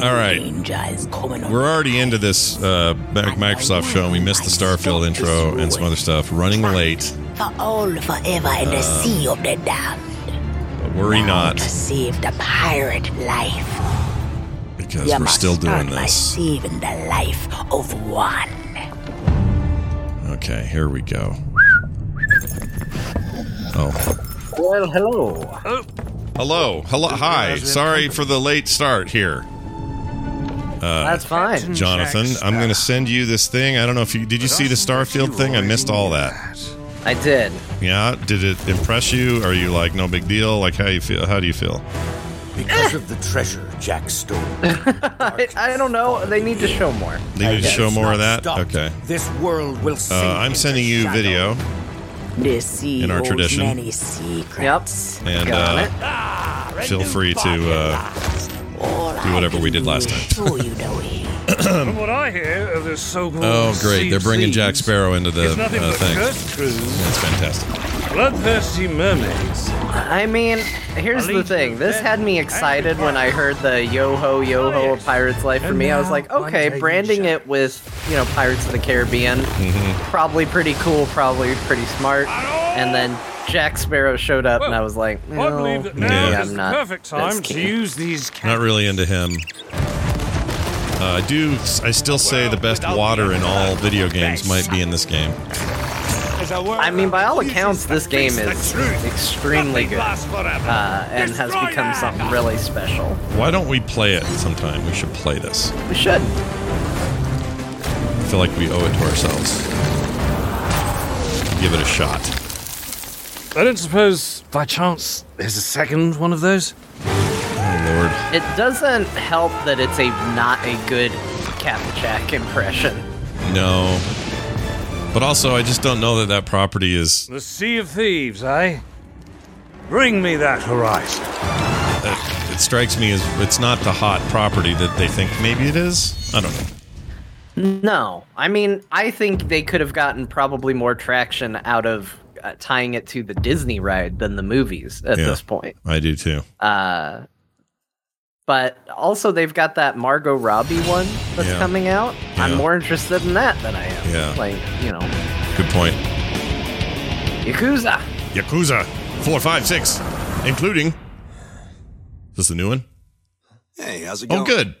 All right. danger is coming on. We're already into this uh, Microsoft show, and we missed the Starfield intro and some other stuff. Running late, For all forever in the sea of the damned. but worry Now not To save the pirate life. because we're still start doing by this. saving the life of one. Okay, here we go. Oh, Well, hello. hello, hello, hi. Sorry for the late start here, That's fine. Jonathan. I'm going to send you this thing. I don't know if you did. You see the Starfield thing? I missed all that. I did. Yeah, did it impress you? Are you like no big deal? Like how you feel? How do you feel? Because of the treasure Jack stole. I, I don't know. They need to show more. They need to show more of that. Stopped. Okay. This world will Uh, I'm sending you shadow. video, The sea In our tradition. many secrets. Yep. and Got uh, it. feel free to. Uh, All do whatever we did last time. Show you the. From what I hear of this so-called oh, great! They're bringing Jack Sparrow into the it's nothing uh, but thing. cursed crews, That's fantastic. bloodthirsty mermaids. I mean, here's the thing. This had me excited when I heard the yo ho yo ho a Pirate's Life for me. I was like, okay, branding it with, you know, Pirates of the Caribbean, probably pretty cool, probably pretty smart. And then Jack Sparrow showed up, and I was like, I no, believe that now Yeah. is I'm the not. perfect time to use these Not really into him. Uh, I do. I still say the best water in all video games might be in this game. I mean, by all accounts, this game is extremely good uh, and has become something really special. Why don't we play it sometime? We should play this. We should. I feel like we owe it to ourselves. Give it a shot. I don't suppose, by chance, there's a second one of those? Oh Lord. It doesn't help that it's a not a good Captain Jack impression. No. But also, I just don't know that that property is. The Sea of Thieves, eh? Bring me that horizon. Uh, it strikes me as it's not the hot property that they think maybe it is. I don't know. No, I mean, I think they could have gotten probably more traction out of uh, tying it to the Disney ride than the movies at Yeah. this point. I do too. Uh, but also, they've got that Margot Robbie one that's Yeah. coming out. I'm more interested in that than I am. Yeah. Like, you know, Good point. Yakuza. Yakuza 4, 5, 6, including. Is this the new one? Hey, how's it going? Oh, good.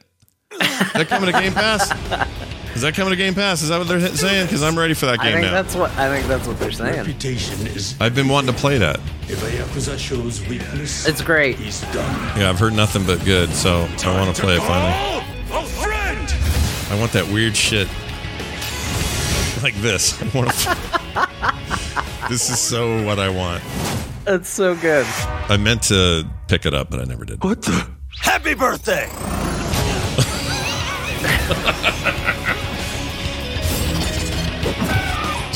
They're coming to Game Pass? Is that coming to Game Pass? Is that what they're saying? Because I'm ready for that game I game think now. that's what I think that's what they're saying. Reputation is I've been wanting to play that. if a Yakuza shows weakness, It's great. he's done. Yeah, I've heard nothing but good, so I want to play it finally. Oh, friend! I want that weird shit like this. I want to. this is so what I want. It's so good. I meant to pick it up, but I never did. What the? Happy birthday!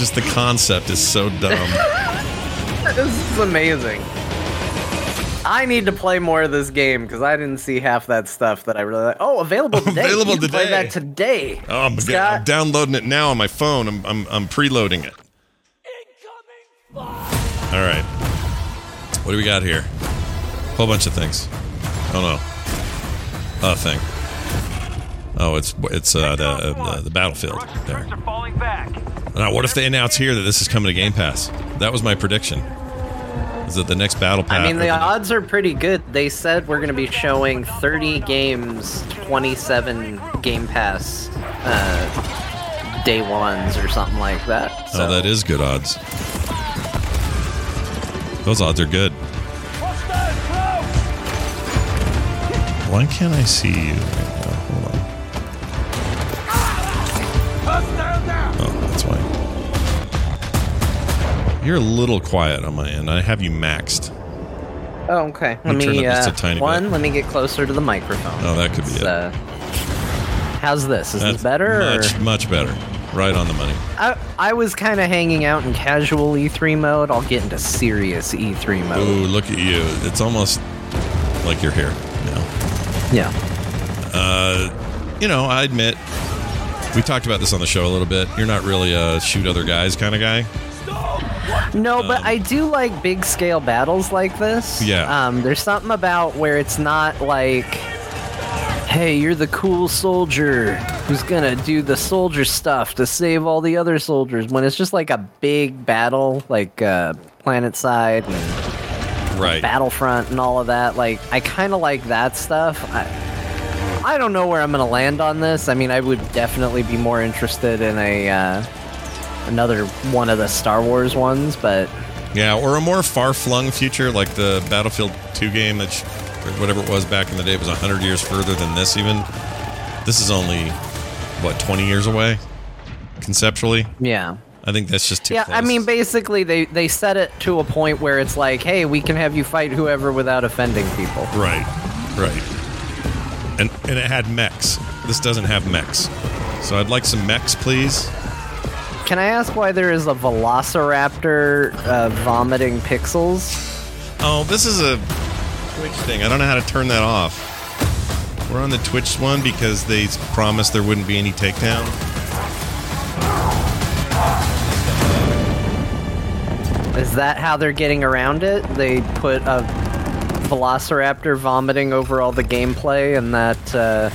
Just the concept is so dumb. This is amazing. I need to play more of this game because I didn't see half that stuff that I really like. Oh, available today. Available can Play today. that today. Oh, I'm, It's I'm downloading it now on my phone. I'm I'm, I'm preloading it. All right. What do we got here? Whole bunch of things. Oh no. A thing. Oh, it's it's uh, the uh, the battlefield there. Now, what if they announce here that this is coming to Game Pass? That was my prediction. Is that the next battle pass? I mean, the odds are pretty good. They said we're going to be showing 30 games, 27 Game Pass uh, day ones or something like that. So Oh, that is good odds. Those odds are good. Why can't I see you? You're a little quiet on my end. I have you maxed. Oh, okay. Let me just uh, a tiny one. bit. Let me get closer to the microphone. Oh, that could be It's, it. uh, how's this? Is That's this better? or- Much, much better. Right on the money. I, I was kind of hanging out in casual E3 mode. I'll get into serious E3 mode. Ooh, look at you. It's almost like you're here now. Yeah. Uh, you know, I admit, we talked about this on the show a little bit. You're not really a shoot other guys kind of guy. No, but I do like big scale battles like this. Yeah. Um, there's something about where it's not like hey, you're the cool soldier who's gonna do the soldier stuff to save all the other soldiers. When it's just like a big battle, like uh, PlanetSide and Right. Battlefront and all of that. Like, I kind of like that stuff. I, I don't know where I'm gonna land on this. I mean, I would definitely be more interested in a uh, another one of the Star Wars ones, but Yeah, or a more far-flung future like the Battlefield 2 game sh- or whatever it was back in the day it was 100 years further than this even. This is only what 20 years away conceptually. yeah. I think that's just too Yeah, close. I mean, basically, they they set it to a point where it's like, hey, we can have you fight whoever without offending people. Right, right. And and it had mechs. This doesn't have mechs. So I'd like some mechs, please. Can I ask why there is a Velociraptor uh, vomiting pixels? Oh, this is a Twitch thing. I don't know how to turn that off. We're on the Twitch one because they promised there wouldn't be any takedown. Is that how they're getting around it? They put a Velociraptor vomiting over all the gameplay, and that uh,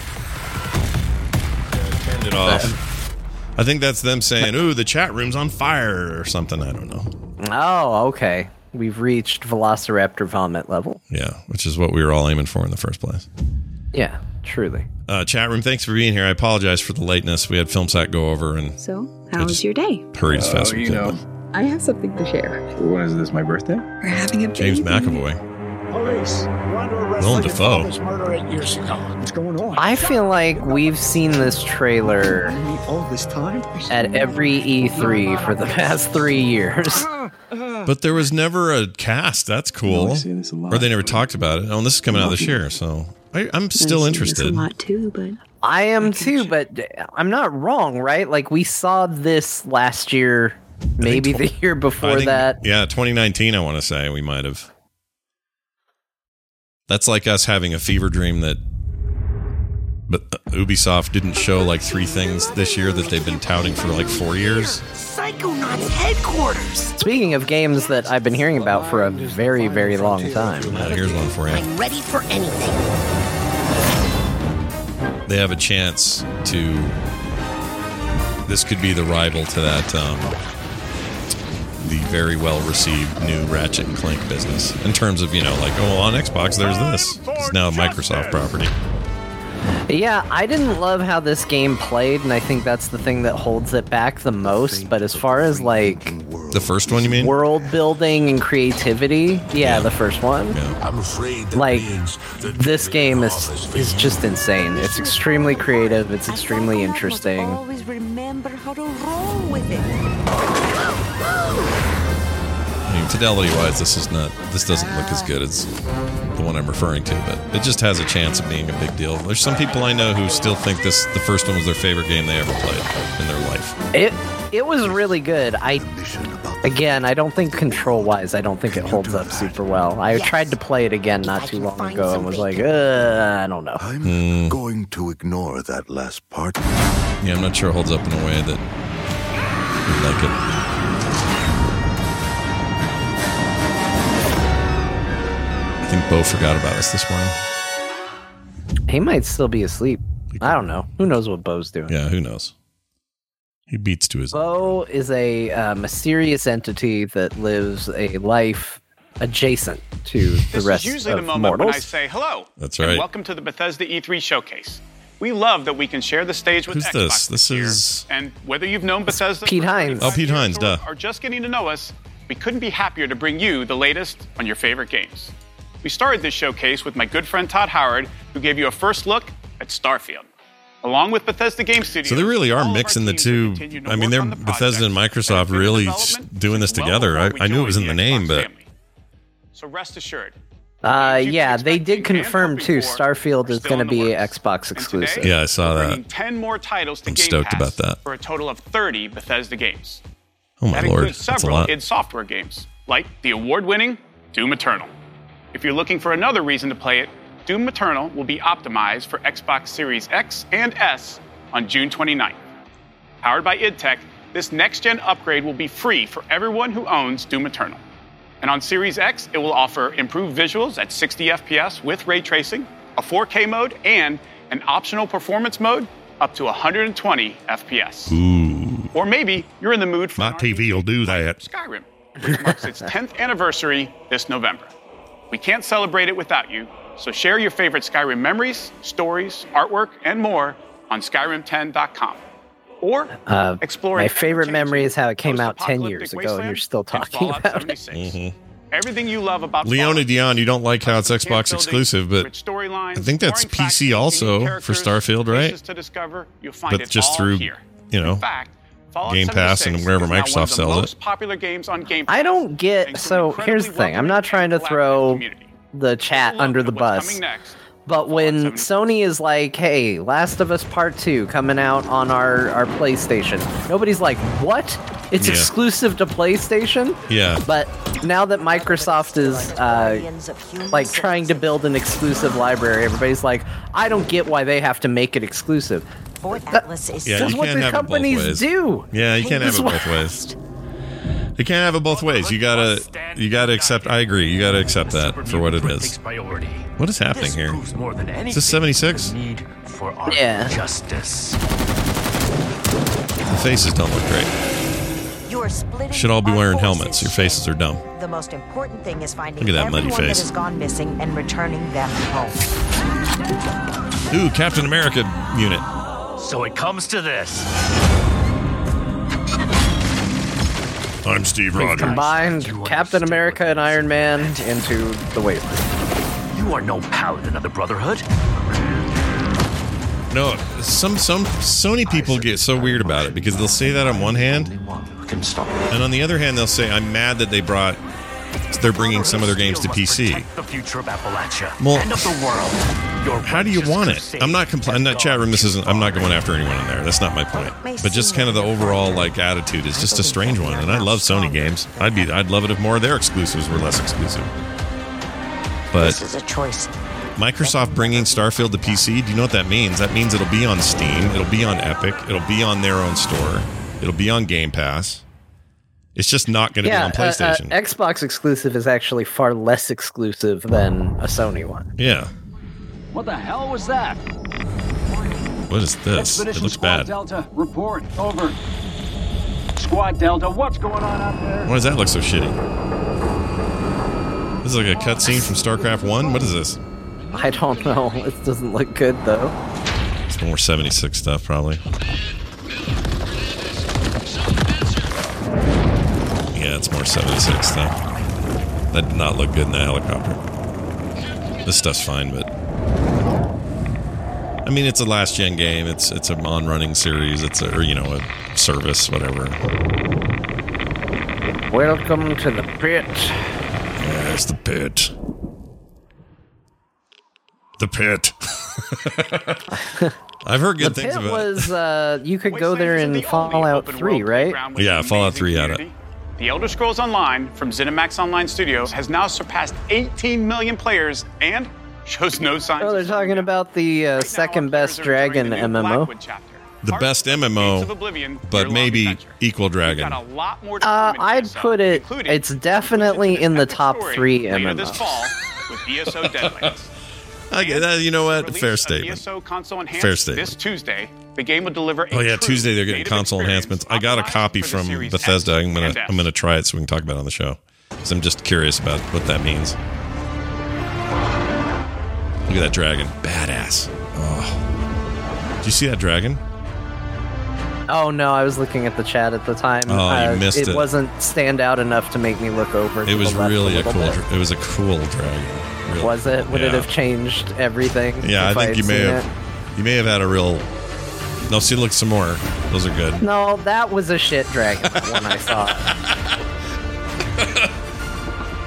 Turned it off. I think that's them saying, "Ooh, the chat room's on fire" or something. I don't know. oh, okay, we've reached Velociraptor vomit level. Yeah, which is what we were all aiming for in the first place. Yeah, truly. Uh, chat room, thanks for being here. I apologize for the lateness. We had Film Sack go over and So, how was your day? hurried as fast as Oh, we could. I have something to share. When is this, my birthday? We're having a James baby. McAvoy. Police, we're under arrest Willem Dafoe. father's murder eight years ago. What's going on? I feel like we've seen this trailer all this time? at every E3 for the past three years. But there was never a cast. That's cool. I've seen this a lot. Or they never talked about it. Oh, and this is coming out this year, so I, I'm still I've seen this interested. A lot too, but I am too, but I'm not wrong, right? Like we saw this last year, maybe tw- the year before think- that. Yeah, 2019. I want to say we might have. That's like us having a fever dream that, but Ubisoft didn't show like three things this year that they've been touting for like four years. Psychonauts headquarters. Speaking of games that I've been hearing about for a very, very long time. Uh, here's one for you. I'm ready for anything. They have a chance to. This could be the rival to that. Um, the very well received new Ratchet and Clank business in terms of you know like oh on Xbox there's this it's now a Microsoft property Yeah, I didn't love how this game played, and I think that's the thing that holds it back the most. But as far as like the first one you mean world building and creativity, yeah, the first one. yeah I'm afraid that Like means that this game is is just insane. It's extremely creative. It's extremely interesting. Always remember how to roll with it. I mean, fidelity wise, this is not. This doesn't look as good as the one I'm referring to, but it just has a chance of being a big deal. There's some people I know who still think this the first one was their favorite game they ever played in their life. It it was really good. I again, I don't think control wise, I don't think it holds up super well. I tried to play it again not too long ago and was like, uh, I don't know. I'm going to ignore that last part. Yeah, I'm not sure it holds up in a way that we like it. I think Bo forgot about us this morning. He might still be asleep. I don't know. Who knows what Bo's doing? Yeah, who knows? He beats to his. Bo is a uh, mysterious entity that lives a life adjacent to the This rest is usually of the moment when I mortals. say hello. That's and right. welcome to the Bethesda E3 showcase. We love that we can share the stage with Who's Xbox this? This year. is- And whether you've known Bethesda Pete Hines. Oh, Pete Hines, or, duh. Are just getting to know us, we couldn't be happier to bring you the latest on your favorite games. We started this showcase with my good friend Todd Howard, who gave you a first look at Starfield. Along with Bethesda Game Studios. So they really are mixing the two. will continue to I mean, they're the Bethesda and Microsoft really been s- development doing this well together. I, I knew it was in joined the name, but family. So rest assured. Uh, yeah, they did confirm too. Starfield is going to be works. Xbox exclusive. today, Yeah, I saw that. 10 more titles to I'm Game stoked Pass about that. For a total of 30 Bethesda games. oh my that lord, includes that's a several lot. id Software games, like the award-winning Doom Eternal. If you're looking for another reason to play it, Doom Eternal will be optimized for Xbox Series X and S on June 29th. Powered by id Tech, this next-gen upgrade will be free for everyone who owns Doom Eternal. And on Series X, it will offer improved visuals at 60 FPS with ray tracing, a 4K mode, and an optional performance mode up to 120 FPS. Ooh. Or maybe you're in the mood for My TV will do that. Skyrim, which marks its 10th anniversary this November. We can't celebrate it without you, so share your favorite Skyrim memories, stories, artwork, and more on Skyrim10.com. Or Uh, explore my favorite memory is how it came out 10 years ago and you're still talking about it. Mm-hmm. everything you love about Leona Dion, you don't like how it's Xbox exclusive, but I think that's PC also for Starfield, right? to discover. You'll find But it just all through, here. you know, Fallout Game Pass and wherever is now one Microsoft sells most it. popular games on Game Pass, I don't get so here's the thing. I'm not trying to throw the chat under the bus. But when Sony is like, "Hey, Last of Us Part 2 coming out on our our PlayStation." Nobody's like, "What? It's Yeah. exclusive to PlayStation?" Yeah. But now that Microsoft is uh, like trying to build an exclusive library, everybody's like, "I don't get why they have to make it exclusive." Atlas is Yeah, That's you what can't the have it both companies ways. do. Yeah, you can't have it both ways. You can't have it both ways. You gotta, you gotta accept. I agree. You gotta accept that for what it is. What is happening here? Proves more than anything Is this seventy six? need for Yeah. justice. The faces don't look great. You are splitting Should all be wearing helmets. Your faces are dumb. The most important thing is finding Look at that muddy face. that has gone missing and returning them home. Ooh, Captain America unit. So it comes to this. I'm Steve We've Rogers. combined Captain America and Iron Man into the wave. You are no paladin of the Brotherhood. No, some some Sony people get so weird about it because they'll say that on one hand, and on the other hand, they'll say, "I'm mad that they brought, they're bringing some of their games to PC." The future of Appalachia Well, and of the world. How do you want it? I'm not complaining. That chat room. This isn't. I'm not going after anyone in there. That's not my point. But just kind of the overall like attitude is just a strange one. And I love Sony games. I'd be. I'd love it if more of their exclusives were less exclusive. This But is a choice. Microsoft bringing Starfield to PC. Do you know what that means? That means it'll be on Steam. It'll be on Epic. It'll be on their own store. It'll be on Game Pass. It's just not going to Yeah, be on uh, uh, PlayStation. Xbox exclusive is actually far less exclusive than a Sony one. yeah. What the hell was that? What is this? It Expedition looks Squad bad. Delta, report. Over. Squad Delta, what's going on out there? Why does that look so shitty? This is like a cutscene from StarCraft One. What is this? I don't know. It doesn't look good though. It's more 76 stuff, probably. It's more 76 stuff. That did not look good in the helicopter. This stuff's fine, but. I mean, it's a last gen game. It's it's a on running series. It's a or, you know a service, whatever. Welcome to the pit. There's the pit. The pit. I've heard good the things pit about it. was uh, you could go there in Fallout 3, right? Yeah, Fallout 3 had it. The Elder Scrolls Online from ZeniMax Online Studios has now surpassed 18 million players and shows no signs. Oh, they're talking about the uh, second best dragon MMO. The best MMO, but maybe Equal Dragon. Uh, I'd put it. It's definitely in the top three later MMOs. fall with ESO Deadlands. I get that. You know what? Fair of statement. Console Fair statement. This Tuesday, the game will deliver. A Oh yeah, Tuesday they're getting console enhancements. I got a copy from Bethesda. X I'm gonna and S. I'm gonna try it so we can talk about it on the show. Because I'm just curious about what that means. Look at that dragon, badass. Oh, did you see that dragon? Oh no, I was looking at the chat at the time. Uh, Oh, you missed it. It wasn't stand out enough to make me look over. It was really a little cool. bit. dra- It was a cool dragon. Really. Was it? Would it have changed everything? Yeah, I think had you may have. it? You may have had a real. No, see, look some more. Those are good. No, that was a shit dragon one I saw.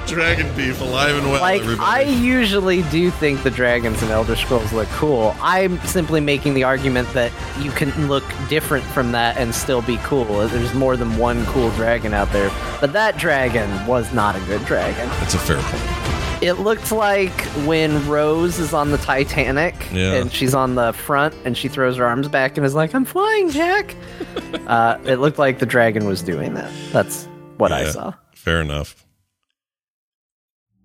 Dragon beef, alive and well. Like, I usually do think the dragons in Elder Scrolls look cool. I'm simply making the argument that you can look different from that and still be cool. There's more than one cool dragon out there. But that dragon was not a good dragon. That's a fair point. It looked like when Rose is on the Titanic Yeah. and she's on the front and she throws her arms back and is like, I'm flying, Jack. uh, it looked like the dragon was doing that. That's what I saw. Fair enough.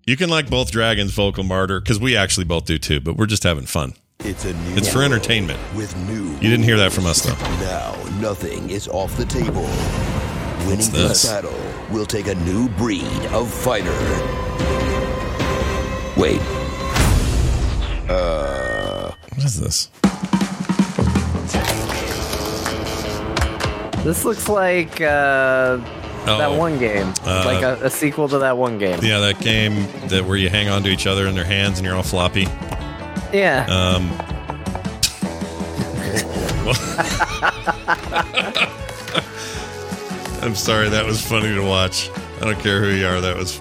You can like both dragons, vocal martyr, because we actually both do too. But we're just having fun. It's a new It's for entertainment. With new. You didn't hear that from us, though. Now nothing is off the table. Winning What's this this? battle will take a new breed of fighter. Wait. Uh. What is this? This looks like uh, that Oh. one game, Uh, like a, a sequel to that one game. Yeah, that game that where you hang on to each other in their hands and you're all floppy. Yeah. Um, I'm sorry, that was funny to watch. I don't care who you are. That was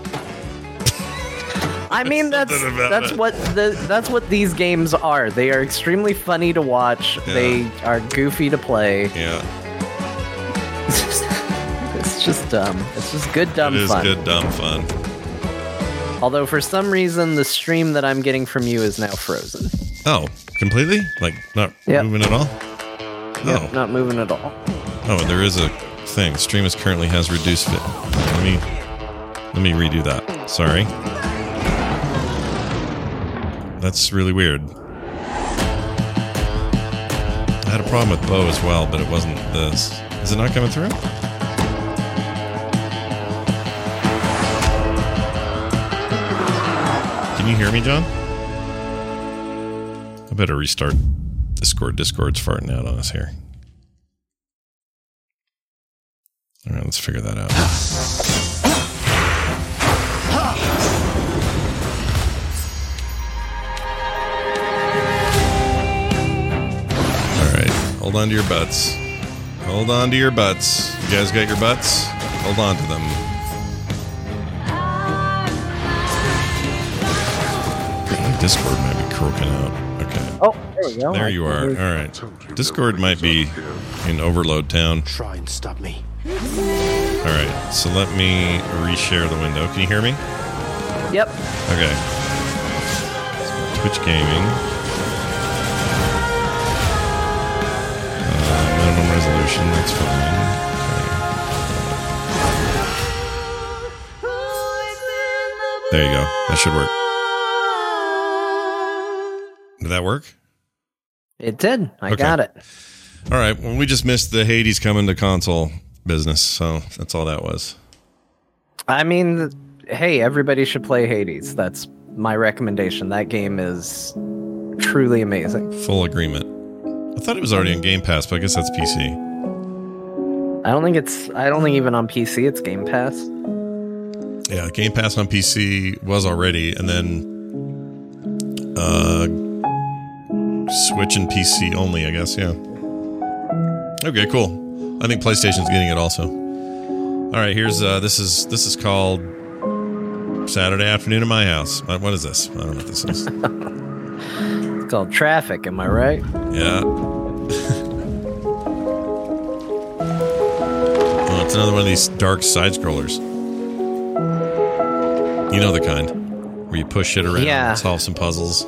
I mean, that's that's it. what the that's what these games are. They are extremely funny to watch. Yeah. They are goofy to play. yeah. It's just dumb. It's just good dumb it is fun. good dumb fun. Although for some reason the stream that I'm getting from you is now frozen. Oh, completely? Like not Yep. moving at all? Yep, Oh. not moving at all. Oh, there is a thing. Stream is currently has reduced fit. Let me let me redo that. Sorry. That's really weird. I had a problem with Bo as well, but it wasn't this. Is it not coming through? Can you hear me, John? I better restart Discord. Discord's farting out on us here. All right, let's figure that out. hold on to your butts. Hold on to your butts. You guys got your butts? Hold on to them. Discord might be croaking out. Okay. Oh, there we go. There you are. All right. Discord might be in overload town. Try and stop me. All right. So let me reshare the window. Can you hear me? Yep. Okay. Twitch gaming. That's fine. Okay. There you go. That should work. Did that work? It did. I Okay. got it. All right. Well, we just missed the Hades coming to console business, so that's all that was. I mean, hey, everybody should play Hades. That's my recommendation. That game is truly amazing. Full agreement. I thought it was already on Game Pass, but I guess that's PC. I don't think it's. I don't think even on PC it's Game Pass. Yeah, Game Pass on PC was already, and then uh, Switch and PC only, I guess. Yeah. Okay, cool. I think PlayStation's getting it also. All right, here's uh, this is this is called Saturday afternoon in my house. What is this? I don't know what this is. It's called Traffic. Am I right? Yeah. another one of these dark side scrollers. You know the kind where you push shit around, Yeah. solve some puzzles.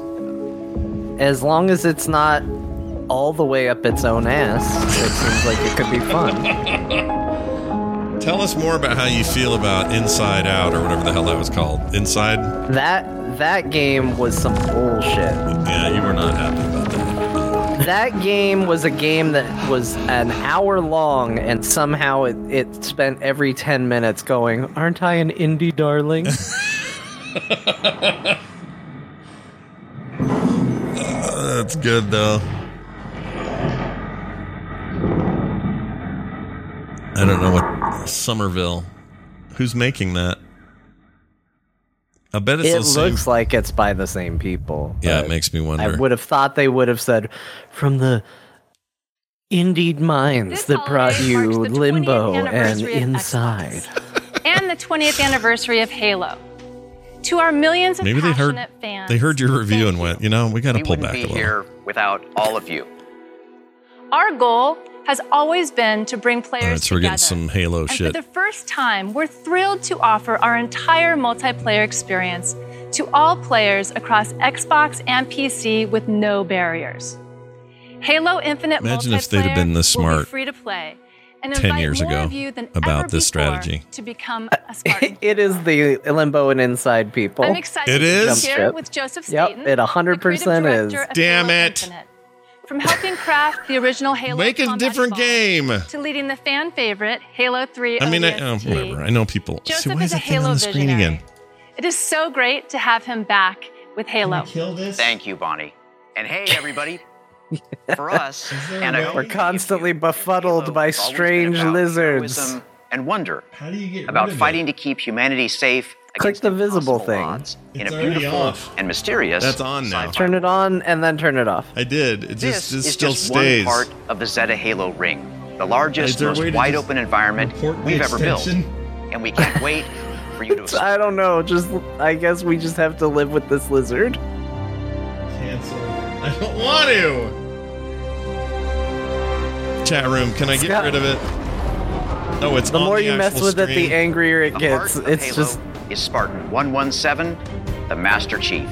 As long as it's not all the way up its own ass, it seems like it could be fun. Tell us more about how you feel about Inside Out or whatever the hell that was called. Inside? That that game was some bullshit. Yeah, you were not happy about that. Game was a game that was an hour long, and somehow it, it spent every 10 minutes going, Aren't I an indie darling? That's good though. I don't know what Somerville. Who's making that? I bet it's it the same. looks like it's by the same people. yeah, it makes me wonder. I would have thought they would have said, From the Indeed minds that brought you Limbo and Inside. and the 20th anniversary of Halo. To our millions of Maybe they heard passionate fans, they heard your review and went, you know, we got to we pull wouldn't back be a little. here without all of you. our goal has always been to bring players All right, so we're getting some Halo and shit. for the first time, we're thrilled to offer our entire multiplayer experience to all players across Xbox and PC with no barriers. Halo Infinite Imagine if they'd have multiplayer been this will be smart. free to play, and 10 invite years more ago of you than about ever this strategy. to become uh, a Spartan. It is the limbo and inside people. I'm excited It to is? be here with Joseph Staten, Yep, it 100% the is. of Damn Halo it. Infinite. From helping craft the original Halo Make a different game. to leading the fan favorite Halo 3 I mean, I, oh, ODST. whatever. I know people. See, Joseph why is is a that on Halo the screen visionary. again? It is so great to have him back with Halo. Thank you, Bonnie. And hey, everybody. For us, and I We're constantly befuddled by it's always been strange lizards. and wonder How do you get about rid of fighting to keep humanity safe Click the visible impossible thing. odds in It's a already beautiful off. and mysterious. That's on now. sci-fi Turn it on and then turn it off. I did. It This just, it is still just stays. one part of the Zeta Halo ring, the largest, most wide open environment we've ever built, and we can't wait for you to. I don't know. Just I guess we just have to live with this lizard. Cancel. I don't want to. Chat room, can I get Scott- rid of it? Oh, it's The on more you mess actual with it, the angrier it The gets. It's Halo just is Spartan 117, the Master Chief.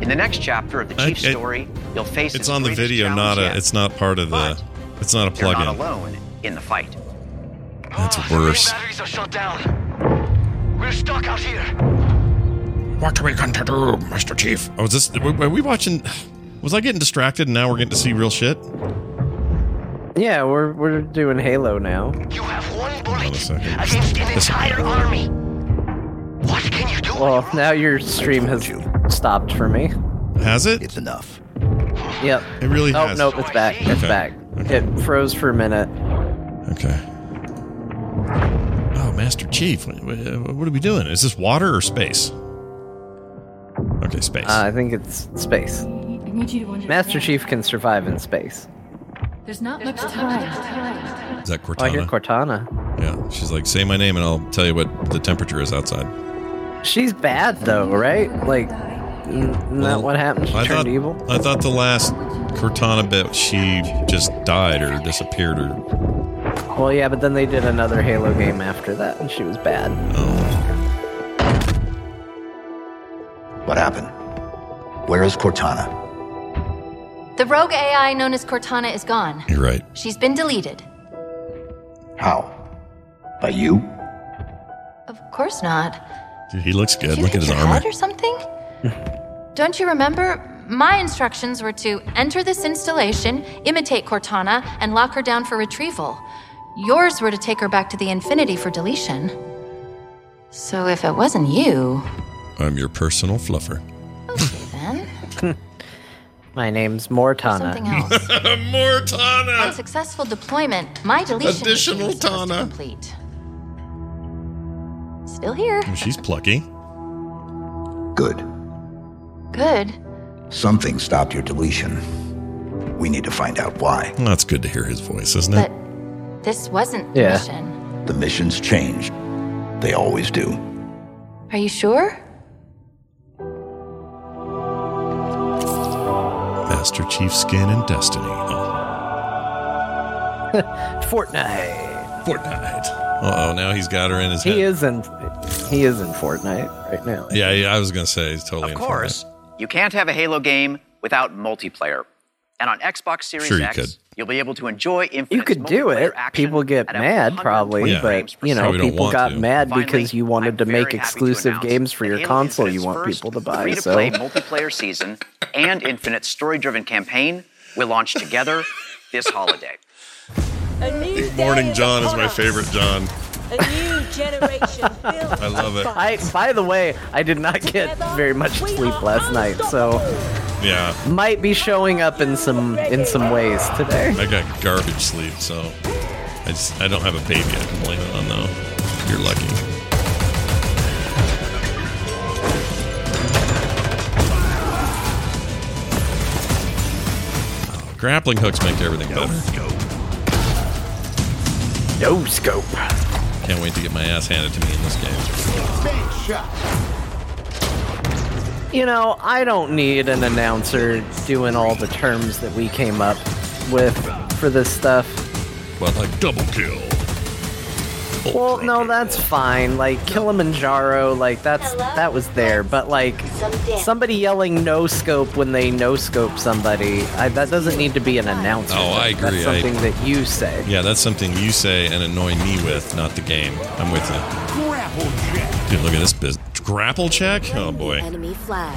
In the next chapter of the I- Chief's I- story, you'll face It's on the video, not challenge a. yet. It's not part of the. But It's not a You're not plugin. alone in the fight. That's worse. batteries are shut down. We're stuck out here. What are we going to do, Mr. Chief? Oh, is this? Are we watching? Was I getting distracted and now we're getting to see real shit? Yeah. We're we're doing Halo now. You have one Hold on a bullet second. against an This- entire army. What can you do? Well, now your stream has you. stopped for me. Has it? It's enough. Yep. It really Oh has. nope, it's back. It's Okay. back. Okay. It froze for a minute. Okay. Oh, Master Chief, what, what what are we doing? Is this water or space? Okay, space. Uh, I think it's space. I need you to. Master Chief can survive in space. There's not much time. is that Oh, I hear Cortana? Cortana. yeah. She's like, say my name and I'll tell you what the temperature is outside. She's bad though, right? Like, n- isn't that what happened? She I turned thought, evil. I thought the last Cortana bit, she just died or disappeared or. Well, yeah, but then they did another Halo game after that, and she was bad. Oh. What happened? Where is Cortana? The rogue AI known as Cortana is gone. You're right. She's been deleted. How? By you? Of course not. Dude, he looks good. Did you Look at his your armor. head or something? Don't you remember? My instructions were to enter this installation, imitate Cortana, and lock her down for retrieval. Yours were to take her back to the Infinity for deletion. So if it wasn't you, I'm your personal fluffer. Then My name's Mortana. something else. More Tana! On successful deployment, my deletion Additional mission Tana. complete. Still here. She's plucky. Good. Good. Something stopped your deletion. We need to find out why. Well, that's good to hear his voice, isn't it? But this wasn't the Yeah. mission. The missions changed. They always do. Are you sure? Master Chief Skin and Destiny. Oh, Fortnite. Fortnite. Uh oh, now he's got her in his head. He is in. He is in Fortnite right now. Yeah, yeah, I was gonna say he's totally Of in course, you can't have a Halo game without multiplayer. And on Xbox Series Sure you X, could. you'll be able to enjoy infinite You could do it. People get mad, probably, Yeah. but you know, people got to. mad Finally, because you wanted to I'm very make happy to exclusive games for your Halo console. You want people to buy. Free-to-play So multiplayer season and Infinite's story-driven campaign will launch together this holiday. it. Morning John is my favorite John. A new generation built I love it. I, by the way, I did not get very much sleep last night, so Yeah, might be showing up in some in some ways today. I got garbage sleep, so I just I don't have a baby I can blame it on though. You're lucky. Oh, grappling hooks make everything better. No scope. Can't wait to get my ass handed to me in this game. You know, I don't need an announcer doing all the terms that we came up with for this stuff. Well, like double kill. Well, no, that's fine. Like Kilimanjaro, like that's that was there, but like somebody yelling no scope when they no scope somebody, I, that doesn't need to be an announcement. Oh, I agree. That's I- something that you say. Yeah, that's something you say and annoy me with, not the game. I'm with you. Grapple check. Dude, look at this business. Grapple check? Oh boy. Enemy flag.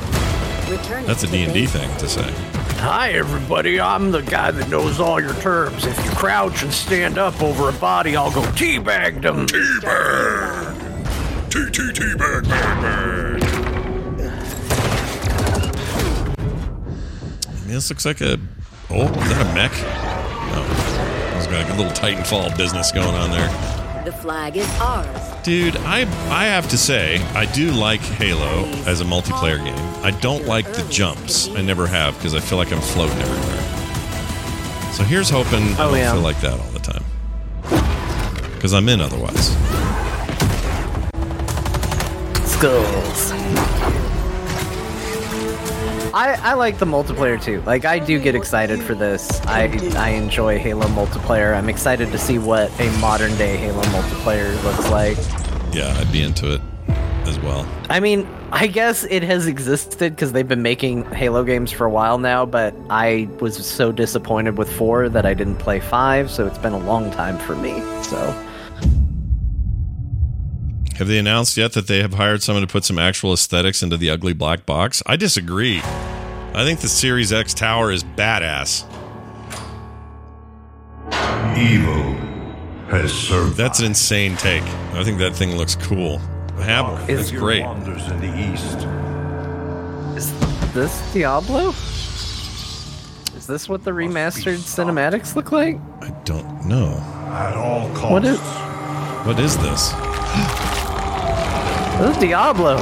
Return That's a D&D thing to say. Hi, everybody. I'm the guy that knows all your terms. If you crouch and stand up over a body, I'll go teabag them. Teabag. T T teabag. bag, bag. I mean, this looks like a. Oh, is that a mech? No. There's got like a little Titanfall business going on there. The flag is ours. Dude, I I have to say, I do like Halo as a multiplayer game. I don't like the jumps. I never have because I feel like I'm floating everywhere. So here's hoping I Oh, don't yeah. feel like that all the time. Because I'm in otherwise. Skulls. I, I like the multiplayer too. Like I do get excited for this. I I enjoy Halo multiplayer. I'm excited to see what a modern day Halo multiplayer looks like. Yeah, I'd be into it as well. I mean, I guess it has existed because they've been making Halo games for a while now, but I was so disappointed with 4 that I didn't play 5, so it's been a long time for me. So, Have they announced yet that they have hired someone to put some actual aesthetics into the ugly black box? I disagree. I think the Series X tower is badass. Evil has served. That's an insane take. I think that thing looks cool. Hammer. It's great. Wanders in the east. is this Diablo? Is this what the remastered cinematics look like? I don't know. At all costs. What is What is this? this is Diablo?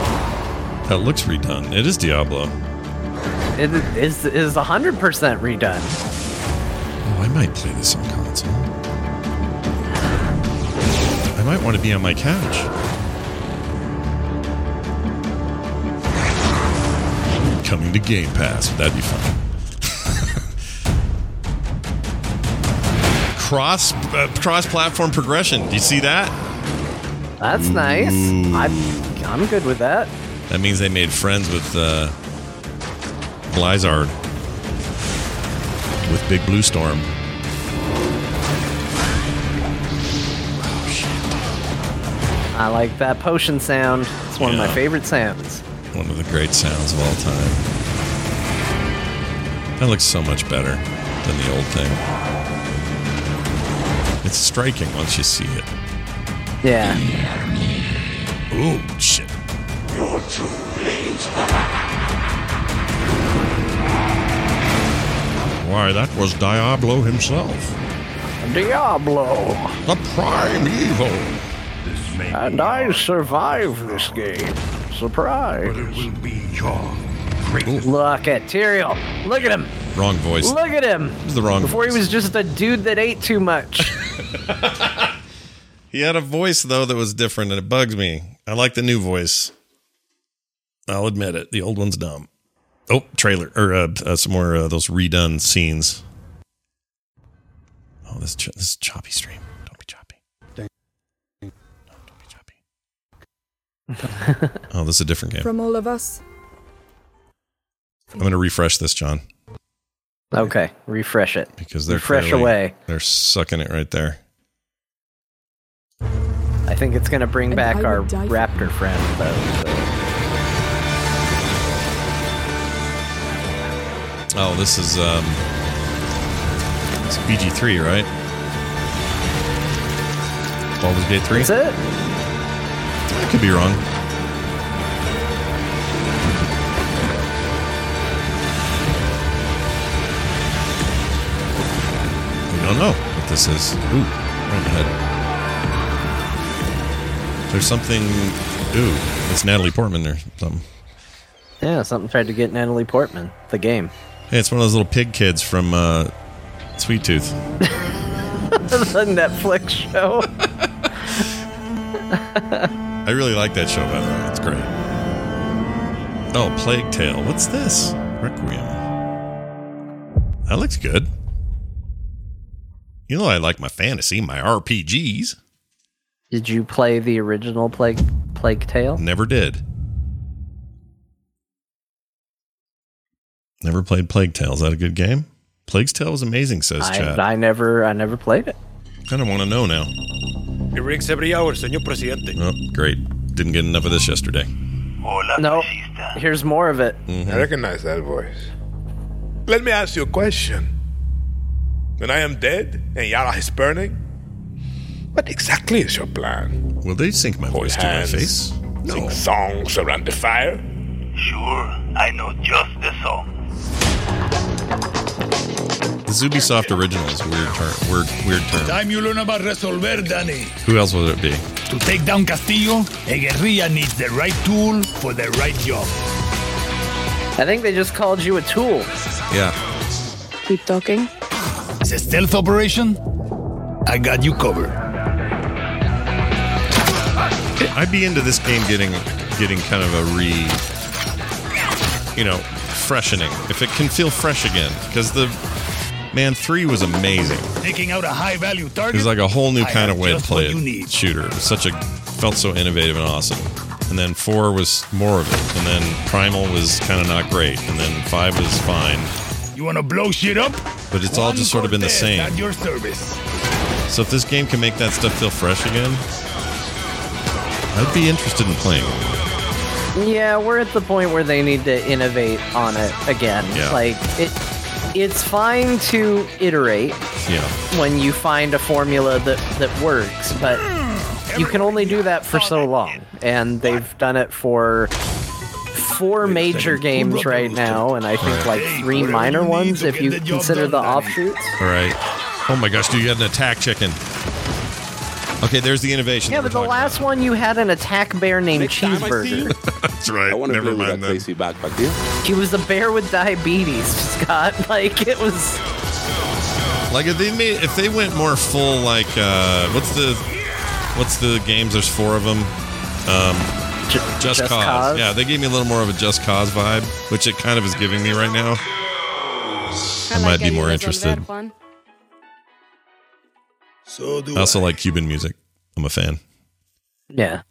That looks redone. It is Diablo. It is is 100% redone. Oh, I might play this on console. I might want to be on my couch. Coming to Game Pass. That'd be fun. cross uh, cross platform progression. Do you see that? That's nice. I'm I'm good with that. That means they made friends with uh, Blizzard with Big Blue Storm. I like that potion sound. It's one of my favorite sounds. One of the great sounds of all time. That looks so much better than the old thing. It's striking once you see it. Yeah. Ooh, shit. Why, that was Diablo himself. Diablo. The prime evil. And I survived this game. Surprise. But it will be your Look at Tyrael. Look at him. Wrong voice. Look at him. It's the wrong Before he was just a dude that ate too much. He had a voice though that was different, and it bugs me. I like the new voice. I'll admit it. The old one's dumb. Oh, trailer or uh, uh, some more uh, those redone scenes. Oh, this ch- this is choppy stream. Don't be choppy. No, don't be choppy. oh, this is a different game. From all of us. I'm going to refresh this, John, okay, refresh it. because they're refresh clearly- away. They're sucking it right there. I think it's gonna bring And back our would die for- raptor friend though. so- Oh, this is um, it's BG3, right? Baldur's Gate 3. That's it. I could be wrong. We don't know what this is. Ooh, right in the head. There's something. Ooh, it's Natalie Portman or something. Yeah, something tried to get Natalie Portman. The game. Hey, it's one of those little pig kids from uh, Sweet Tooth. the Netflix show. I really like that show, by the way. It's great. Oh, Plague Tale. What's this? Requiem. That looks good. You know, I like my fantasy, my RPGs. Did you play the original Plague Plague Tale? Never did. Never played Plague Tale. Is that a good game? Plague's Tale was amazing, says Chad. I, I never I never played it. kind of want to know now. It rings every hour, señor presidente. Oh, great. Didn't get enough of this yesterday. No. Here's more of it. Mm-hmm. I recognize that voice. Let me ask you a question. When I am dead and Yara is burning, what exactly is your plan? Will they sync my voice to my face? Sing songs around the fire? Sure, I know just the song. The Ubisoft original is a weird term. Weird, weird term. Time you learn about resolver, Dani. Who else would it be? To take down Castillo, a guerrilla needs the right tool for the right job. I think they just called you a tool. Yeah. Keep talking. It's a stealth operation. I got you covered. I'd be into this game getting getting kind of a re, you know, freshening. If it can feel fresh again, because the man three was amazing. Taking out a high value target. It was like a whole new kind of way to play what you a need. shooter. It was such a felt so innovative and awesome. And then four was more of it. And then Primal was kind of not great. And then five was fine. You want to blow shit up? But it's all just sort of been the same. At your service. So if this game can make that stuff feel fresh again, I'd be interested in playing. Yeah, we're at the point where they need to innovate on it again. Yeah. Like it it's fine to iterate Yeah. when you find a formula that that works, but you can only do that for so long. And they've done it for four major games right now, and I think like three minor ones if you consider the offshoots. All right. Oh my gosh, dude, you had an attack chicken. Okay, there's the innovation. Yeah, but the talking last one you had an attack bear named Cheeseburger. That's right. I want to Never mind that. backpack deal. He was a bear with diabetes, Scott. Like it was. Like if they made, if they went more full, like uh, what's the, what's the games? There's four of them. Um, just, Just cause. Cause? Yeah, they gave me a little more of a just cause vibe, which it kind of is giving me right now. I might be more interested. So do I also like Cuban music. I'm a fan. Yeah.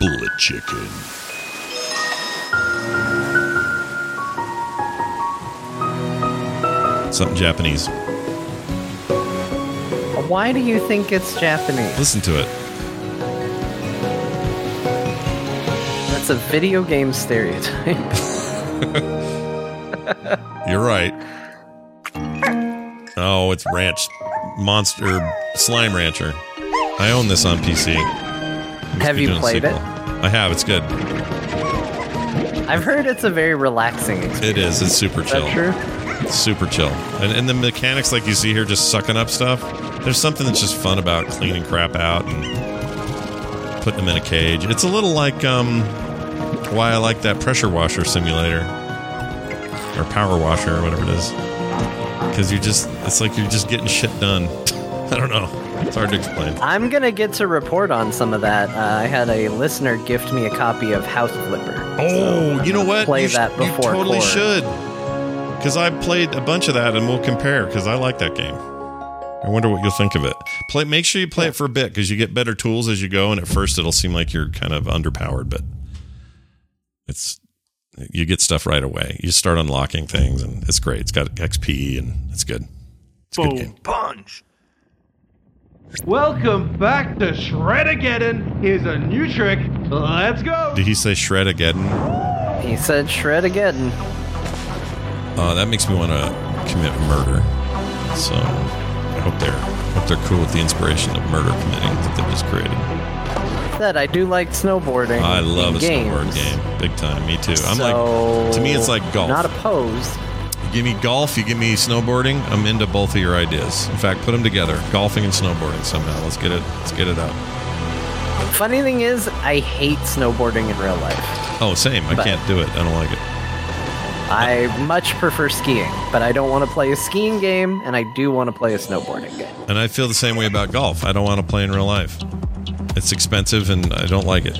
Bullet chicken. Something Japanese. Why do you think it's Japanese? Listen to it. That's a video game stereotype. You're right. Oh, it's Ranch Monster Slime Rancher. I own this on PC. Have you played it? I have. It's good. I've heard it's a very relaxing experience. It is. It's super Is chill. that true? It's super chill. And, and the mechanics, like you see here, just sucking up stuff. There's something that's just fun about cleaning crap out and putting them in a cage. It's a little like um, why I like that pressure washer simulator or power washer or whatever it is. Because you're just, it's like you're just getting shit done. I don't know. It's hard to explain. I'm gonna get to report on some of that. Uh, I had a listener gift me a copy of House Flipper. Oh, you know what? Play you sh- that you before. totally Core. should. Because I played a bunch of that, and we'll compare. Because I like that game. I wonder what you'll think of it. Play. Make sure you play it for a bit because you get better tools as you go. And at first, it'll seem like you're kind of underpowered, but it's you get stuff right away. You start unlocking things, and it's great. It's got XP, and it's good. It's a good game. Punch. Welcome back to Shredageddon. Here's a new trick. Let's go. Did he say shred again? He said shred again. Uh, that makes me want to commit murder. So I hope they're hope they're cool with the inspiration of murder committing that they've just created. Said I do like snowboarding. I love a games. snowboard game, big time. Me too. I'm So, like, to me, it's like golf. Not opposed. you give me golf, you give me snowboarding. I'm into both of your ideas. In fact, put them together, golfing and snowboarding somehow. Let's get it. Let's get it out. Funny thing is, I hate snowboarding in real life. Oh, same. I But- can't do it. I don't like it. I much prefer skiing, but I don't want to play a skiing game, and I do want to play a snowboarding game. And I feel the same way about golf. I don't want to play in real life. It's expensive, and I don't like it.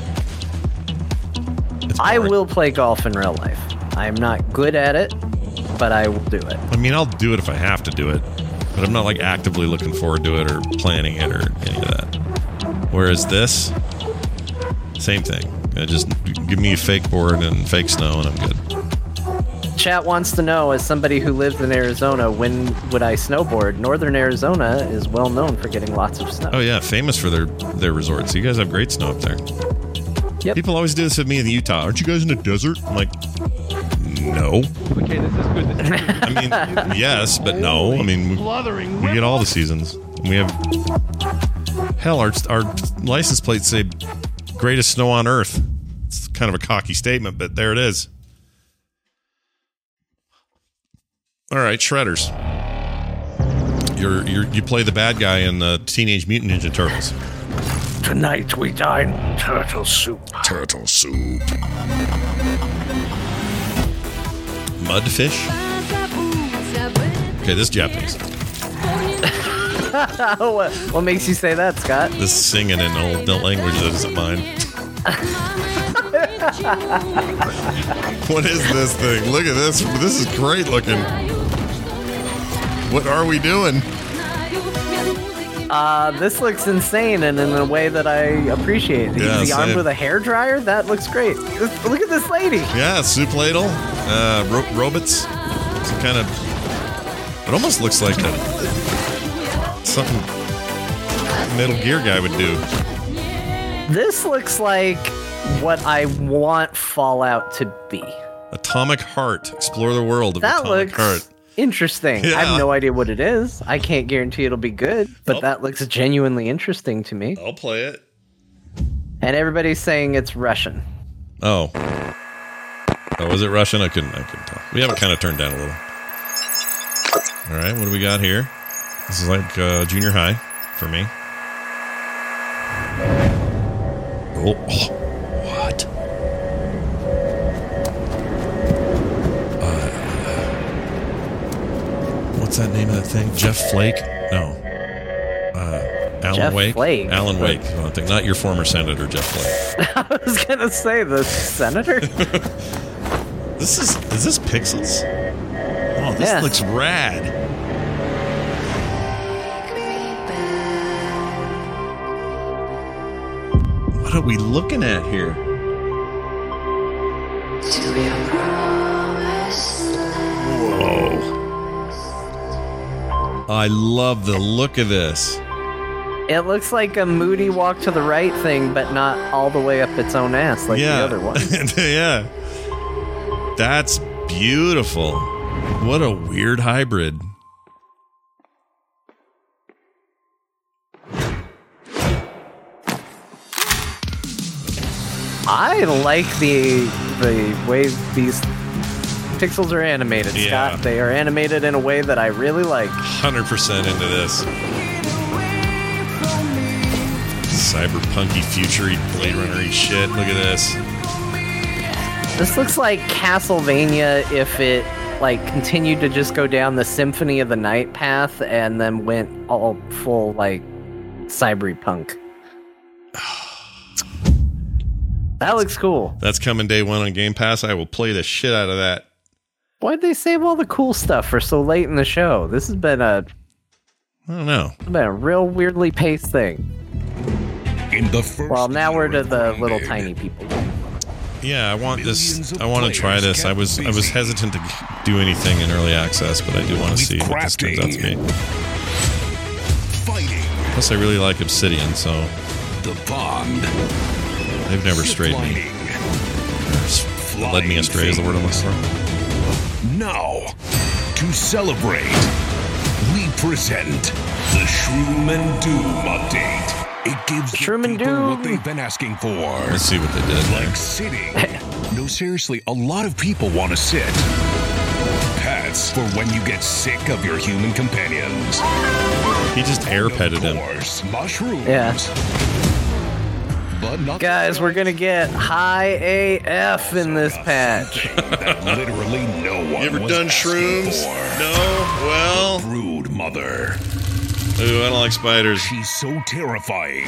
I will play golf in real life. I'm not good at it, but I will do it. I mean, I'll do it if I have to do it. but I'm not like actively looking forward to it or planning it or any of that. Whereas this, same thing. Uh, just give me a fake board and fake snow, and I'm good. Chat wants to know, as somebody who lives in Arizona, when would I snowboard? Northern Arizona is well known for getting lots of snow. Oh yeah, famous for their their resorts. You guys have great snow up there. Yep. People always do this with me in Utah. Aren't you guys in the desert? I'm like, no. Okay, this is good. This is good. I mean, yes, but no. I mean, we, Blathering we get all the seasons. We have hell. Our our license plates say "greatest snow on earth." It's kind of a cocky statement, but there it is. All right, shredders. You're, you're you play the bad guy in the Teenage Mutant Ninja Turtles. Tonight we dine turtle soup. Turtle soup. Mudfish. Okay, this is Japanese. what, what makes you say that, Scott? This singing in old language that isn't mine. What is this thing? Look at this. This is great looking. What are we doing? Uh, this looks insane and in a way that I appreciate. Yeah, He's the armed same. with a hair dryer? That looks great. This- Look at this lady. Yeah, soup ladle, uh, ro- robots. Some kind of. It almost looks like a something Metal Gear guy would do. This looks like what I want Fallout to be. Atomic Heart. Explore the world of That Atomic looks Heart. Interesting. I have no idea what it is. I can't guarantee it'll be good, but that looks genuinely interesting to me. I'll play it. And everybody's saying it's Russian. Oh. Oh, was it Russian? I couldn't. I couldn't tell. We have it kind of turned down a little. All right, what do we got here? This is like uh, junior high for me. Oh, what's that name of that thing? Jeff Flake? No. Uh, Alan Jeff Wake. Flake. Alan Wake. I'm. Not your former senator, Jeff Flake. I was gonna say the senator. This is is this pixels? Oh, this Yeah. looks rad. What are we looking at here? I love the look of this. it looks like a moody walk to the right thing, but not all the way up its own ass like yeah. the other one. yeah. That's beautiful. What a weird hybrid. I like the the way these pixels are animated, Yeah. Scott. They are animated in a way that I really like. 100% into this. Cyberpunky, futury, Blade Runner shit. Look at this. This looks like Castlevania if it like continued to just go down the Symphony of the Night path and then went all full like cyberpunk. That looks cool. That's coming day one on Game Pass. I will play the shit out of that. Why'd they save all the cool stuff for so late in the show? This has been a I don't know. been a real weirdly paced thing. In the first Well, now we're to the little tiny people. Yeah, I want this. I want to try this. I was I was hesitant to do anything in early access, but I do want to see what this turns out to be. Plus, I really like Obsidian, so The Bond. they've never strayed me. Led me astray is the word I'm looking for. Now, to celebrate, we present the Shroom and Doom update. It gives the people what they've been asking for. Let's see what they did. Like sitting. no, seriously, a lot of people want to sit. Pets for when you get sick of your human companions. He just air petted him. Course, mushrooms. Yeah. But not Guys, we're gonna get high AF in this patch. that literally no one You ever done shrooms? No. Well, Brood mother. ooh, I don't like spiders. She's so terrifying.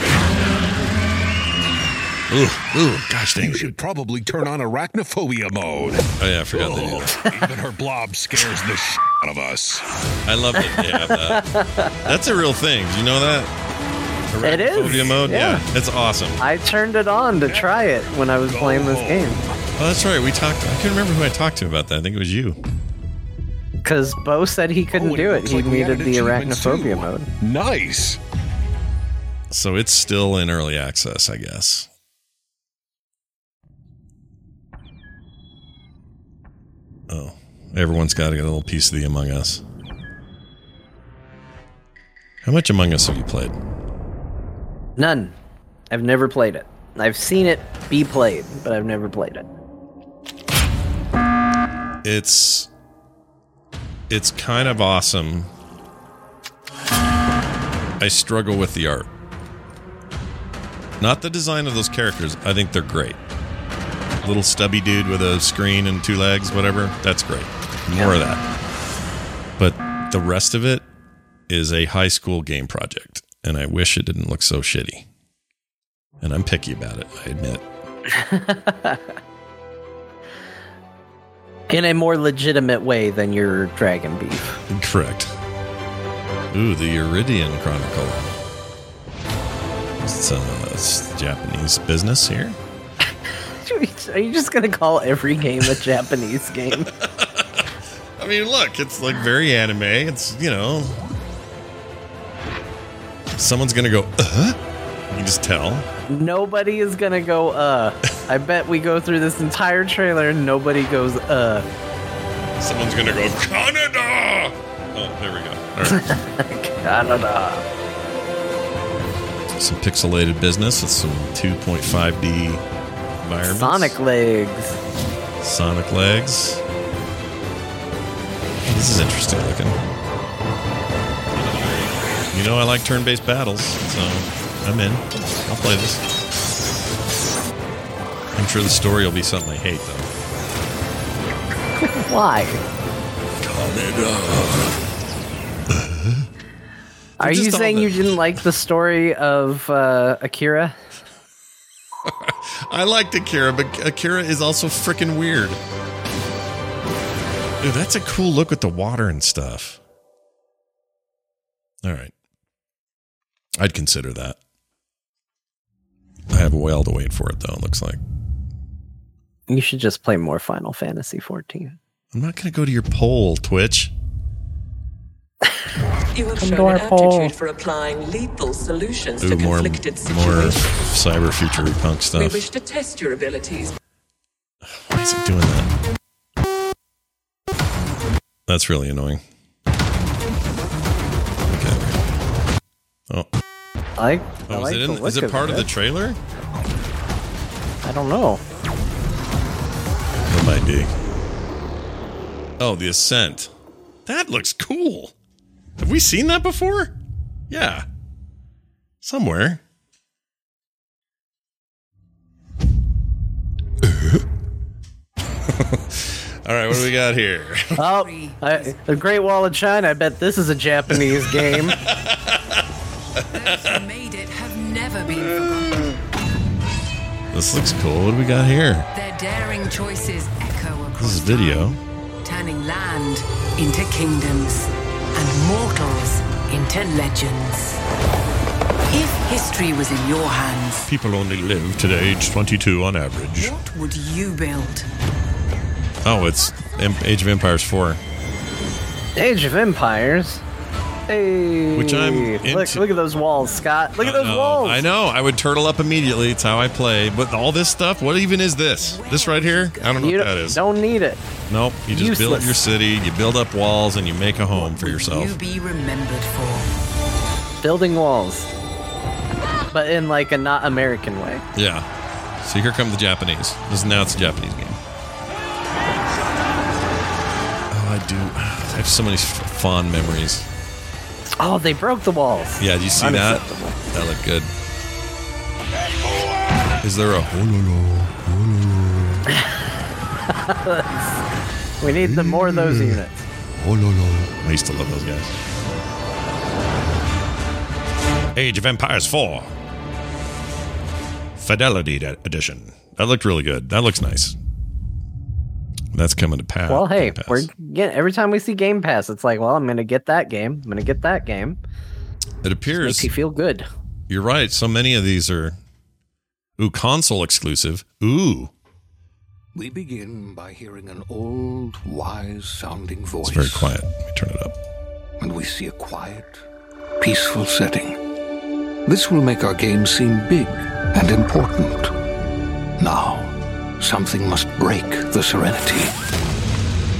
Ooh, ooh, gosh dang You should probably turn on arachnophobia mode. Oh yeah, I forgot they that. Even her blob scares the shit out of us. I love that they have that. That's a real thing. Do you know that? It is. Arachnophobia mode? Yeah. It's awesome. I turned it on to try it when I was playing this game. Oh, that's right. We talked. I can't remember who I talked to about that. I think it was you. Because Bo said he couldn't Oh, do it. looks He like we needed added the achievements, arachnophobia too. mode. Nice. So it's still in early access, I guess. Oh, everyone's got to get a little piece of the Among Us. How much Among Us have you played? None. I've never played it. I've seen it be played, but I've never played it. It's it's kind of awesome. I struggle with the art. Not the design of those characters. I think they're great. Little stubby dude with a screen and two legs, whatever. That's great. More of that. But the rest of it is a high school game project, and I wish it didn't look so shitty. And I'm picky about it, I admit. In a more legitimate way than your Dragon Beef. Correct. Ooh, the Eiyuden Chronicle. It's, uh, it's Japanese business here. Are you just gonna call every game a Japanese game? I mean, look, it's like very anime. It's, you know. Someone's gonna go, uh? You can just tell. Nobody is gonna go, uh. I bet we go through this entire trailer and nobody goes, uh. Someone's gonna go, Canada! Oh, there we go. All right. Canada. some pixelated business with some 2.5D environments. Sonic legs. Sonic legs. This is interesting looking. You know, I like turn based battles, so I'm in. I'll play this. I'm sure the story will be something I hate, though. Why? Are you saying the- you didn't like the story of uh, Akira? I liked Akira, but Akira is also freaking weird. Dude, that's a cool look with the water and stuff. All right. I'd consider that. I have a while to wait for it, though, it looks like. You should just play more Final Fantasy 14. I'm not going to go to your poll, Twitch. You have Come shown to an poll. aptitude for applying lethal solutions Ooh, to more, more conflicted situations. cyber future punk We wish to test your abilities. Why is it doing that? That's really annoying. Oh, I, I oh is it, in, is it of part of the trailer? I don't know. It might be. Oh, the Ascent. That looks cool. Have we seen that before? Yeah. Somewhere. All right, what do we got here? Oh, I, the Great Wall of China. I bet this is a Japanese game. Those who made it have never been forgotten. This looks cool. What do we got here? Their daring choices echo across This is video. turning land into kingdoms and mortals into legends. If history was in your hands, People only live to age 22 on average. what would you build? Oh, it's Age of Empires 4. Age of Empires. Hey, Which I'm look. into. Look at those walls, Scott. Look at those Uh-oh. walls. I know. I would turtle up immediately. It's how I play. But all this stuff, what even is this? This right here? I don't know You what that is. don't need it. Nope. You just build Useless. your city, you build up walls, and you make a home for yourself. You be remembered for. Building walls, but in like a not American way. Yeah. So here come the Japanese. This now it's a Japanese game. Oh, I do. I have so many fond memories. Oh, they broke the walls. Yeah, do you see that? That looked good. Is there a wololo? we need the more of those mm. units. Wololo. I used to love those guys. Age of Empires 4. Fidelity Ed- Edition. That looked really good. That looks nice. That's coming to pass. Well, hey, we're yeah. Every time we see Game Pass, it's like, well, I'm gonna get that game. I'm gonna get that game. It appears makes you feel good. You're right. So many of these are ooh console exclusive. Ooh, We begin by hearing an old, wise sounding voice. it's very quiet. Let me turn it up. And we see a quiet, peaceful setting. This will make our game seem big and important. Now, something must break the serenity.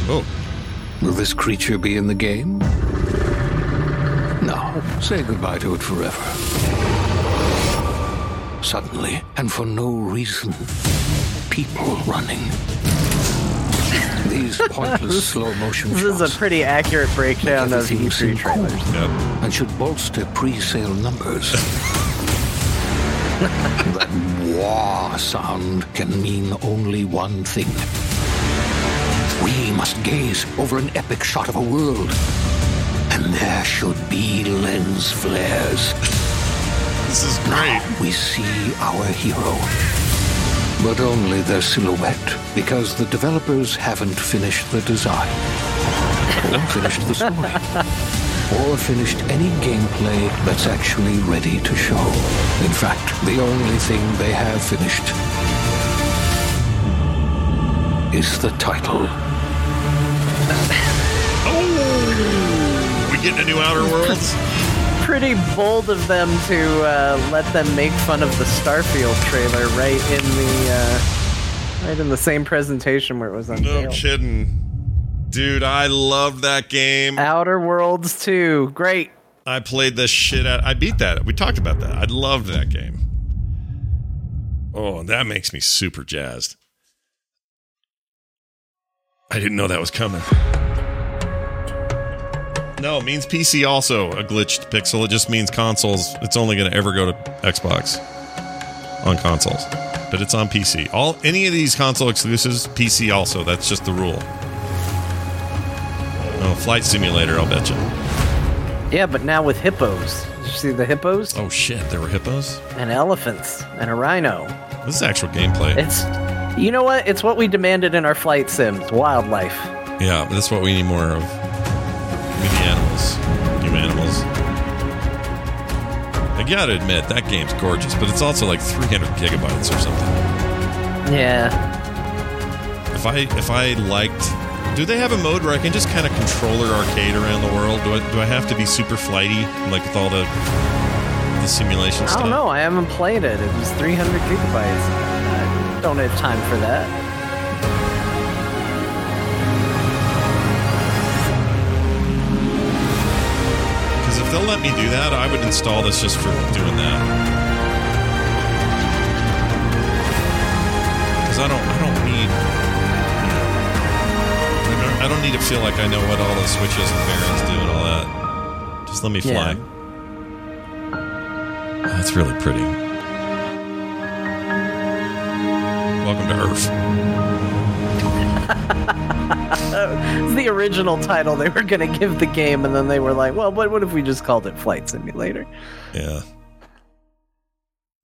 Oh. Will this creature be in the game? No. Say goodbye to it forever. Suddenly, and for no reason, people running. These pointless slow motion This is a pretty accurate breakdown of Everything E3 seemed trailers. and should bolster pre-sale numbers. wah sound can mean only one thing. We must gaze over an epic shot of a world, and there should be lens flares. This is great. we see our hero, but only their silhouette, because the developers haven't finished the design, or finished the story or finished any gameplay that's actually ready to show. In fact, the only thing they have finished is the title. Oh, we getting a new Outer Worlds. Pretty bold of them to uh, let them make fun of the Starfield trailer right in the uh, right in the same presentation where it was No unveiled. kidding, dude. I loved that game. Outer Worlds 2, great. I played the shit out. I beat that. We talked about that. I loved that game. Oh, that makes me super jazzed. I didn't know that was coming. No, it means PC also a glitched pixel. It just means consoles. It's only going to ever go to Xbox on consoles, but it's on PC. All any of these console exclusives, PC also. That's just the rule. Oh, flight simulator. I'll bet you. Yeah, but now with hippos. Did you see the hippos? Oh shit, there were hippos. And elephants and a rhino. This is actual gameplay. It's you know what? It's what we demanded in our flight sims, wildlife. Yeah, that's what we need more of. Me the animals. New animals. I gotta admit, that game's gorgeous, but it's also like 300 gigabytes or something. Yeah. If I if I liked, do they have a mode where I can just kind of controller arcade around the world? Do I do I have to be super flighty, like with all the the simulation stuff? I don't know. I haven't played it. It was 300 gigabytes. I don't have time for that. Because if they'll let me do that, I would install this just for doing that. Because I don't, I don't, need to feel like I know what all the switches and bearings do and all that. Just let me fly. Oh, that's really pretty. Welcome to Earth. it's the original title they were going to give the game, and then they were like, well, what, what if we just called it Flight Simulator? Yeah.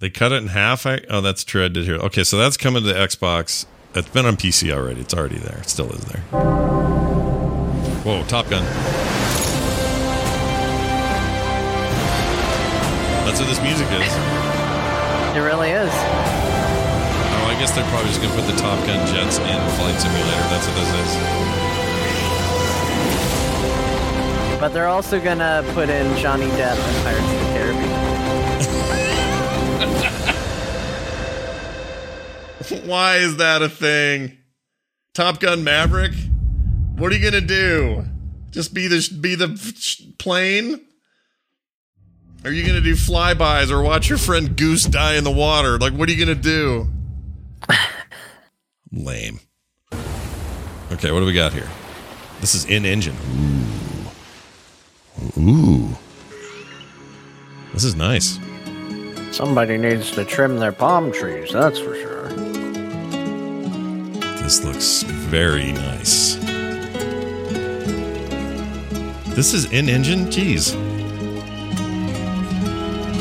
They cut it in half. I, oh, that's true. I did hear. Okay, so that's coming to the Xbox. It's been on PC already. It's already there. It still is there. Whoa, Top Gun. That's what this music is. It really is. Oh, I guess they're probably just going to put the Top Gun jets in Flight Simulator. That's what this is. But they're also going to put in Johnny Depp and Pirates of the Caribbean. Why is that a thing? Top Gun Maverick? What are you going to do? Just be the be the plane? Are you going to do flybys or watch your friend Goose die in the water? Like what are you going to do? Lame. Okay, what do we got here? This is in engine. Ooh. Ooh. This is nice. Somebody needs to trim their palm trees, that's for sure. This looks very nice. This is in engine? Jeez.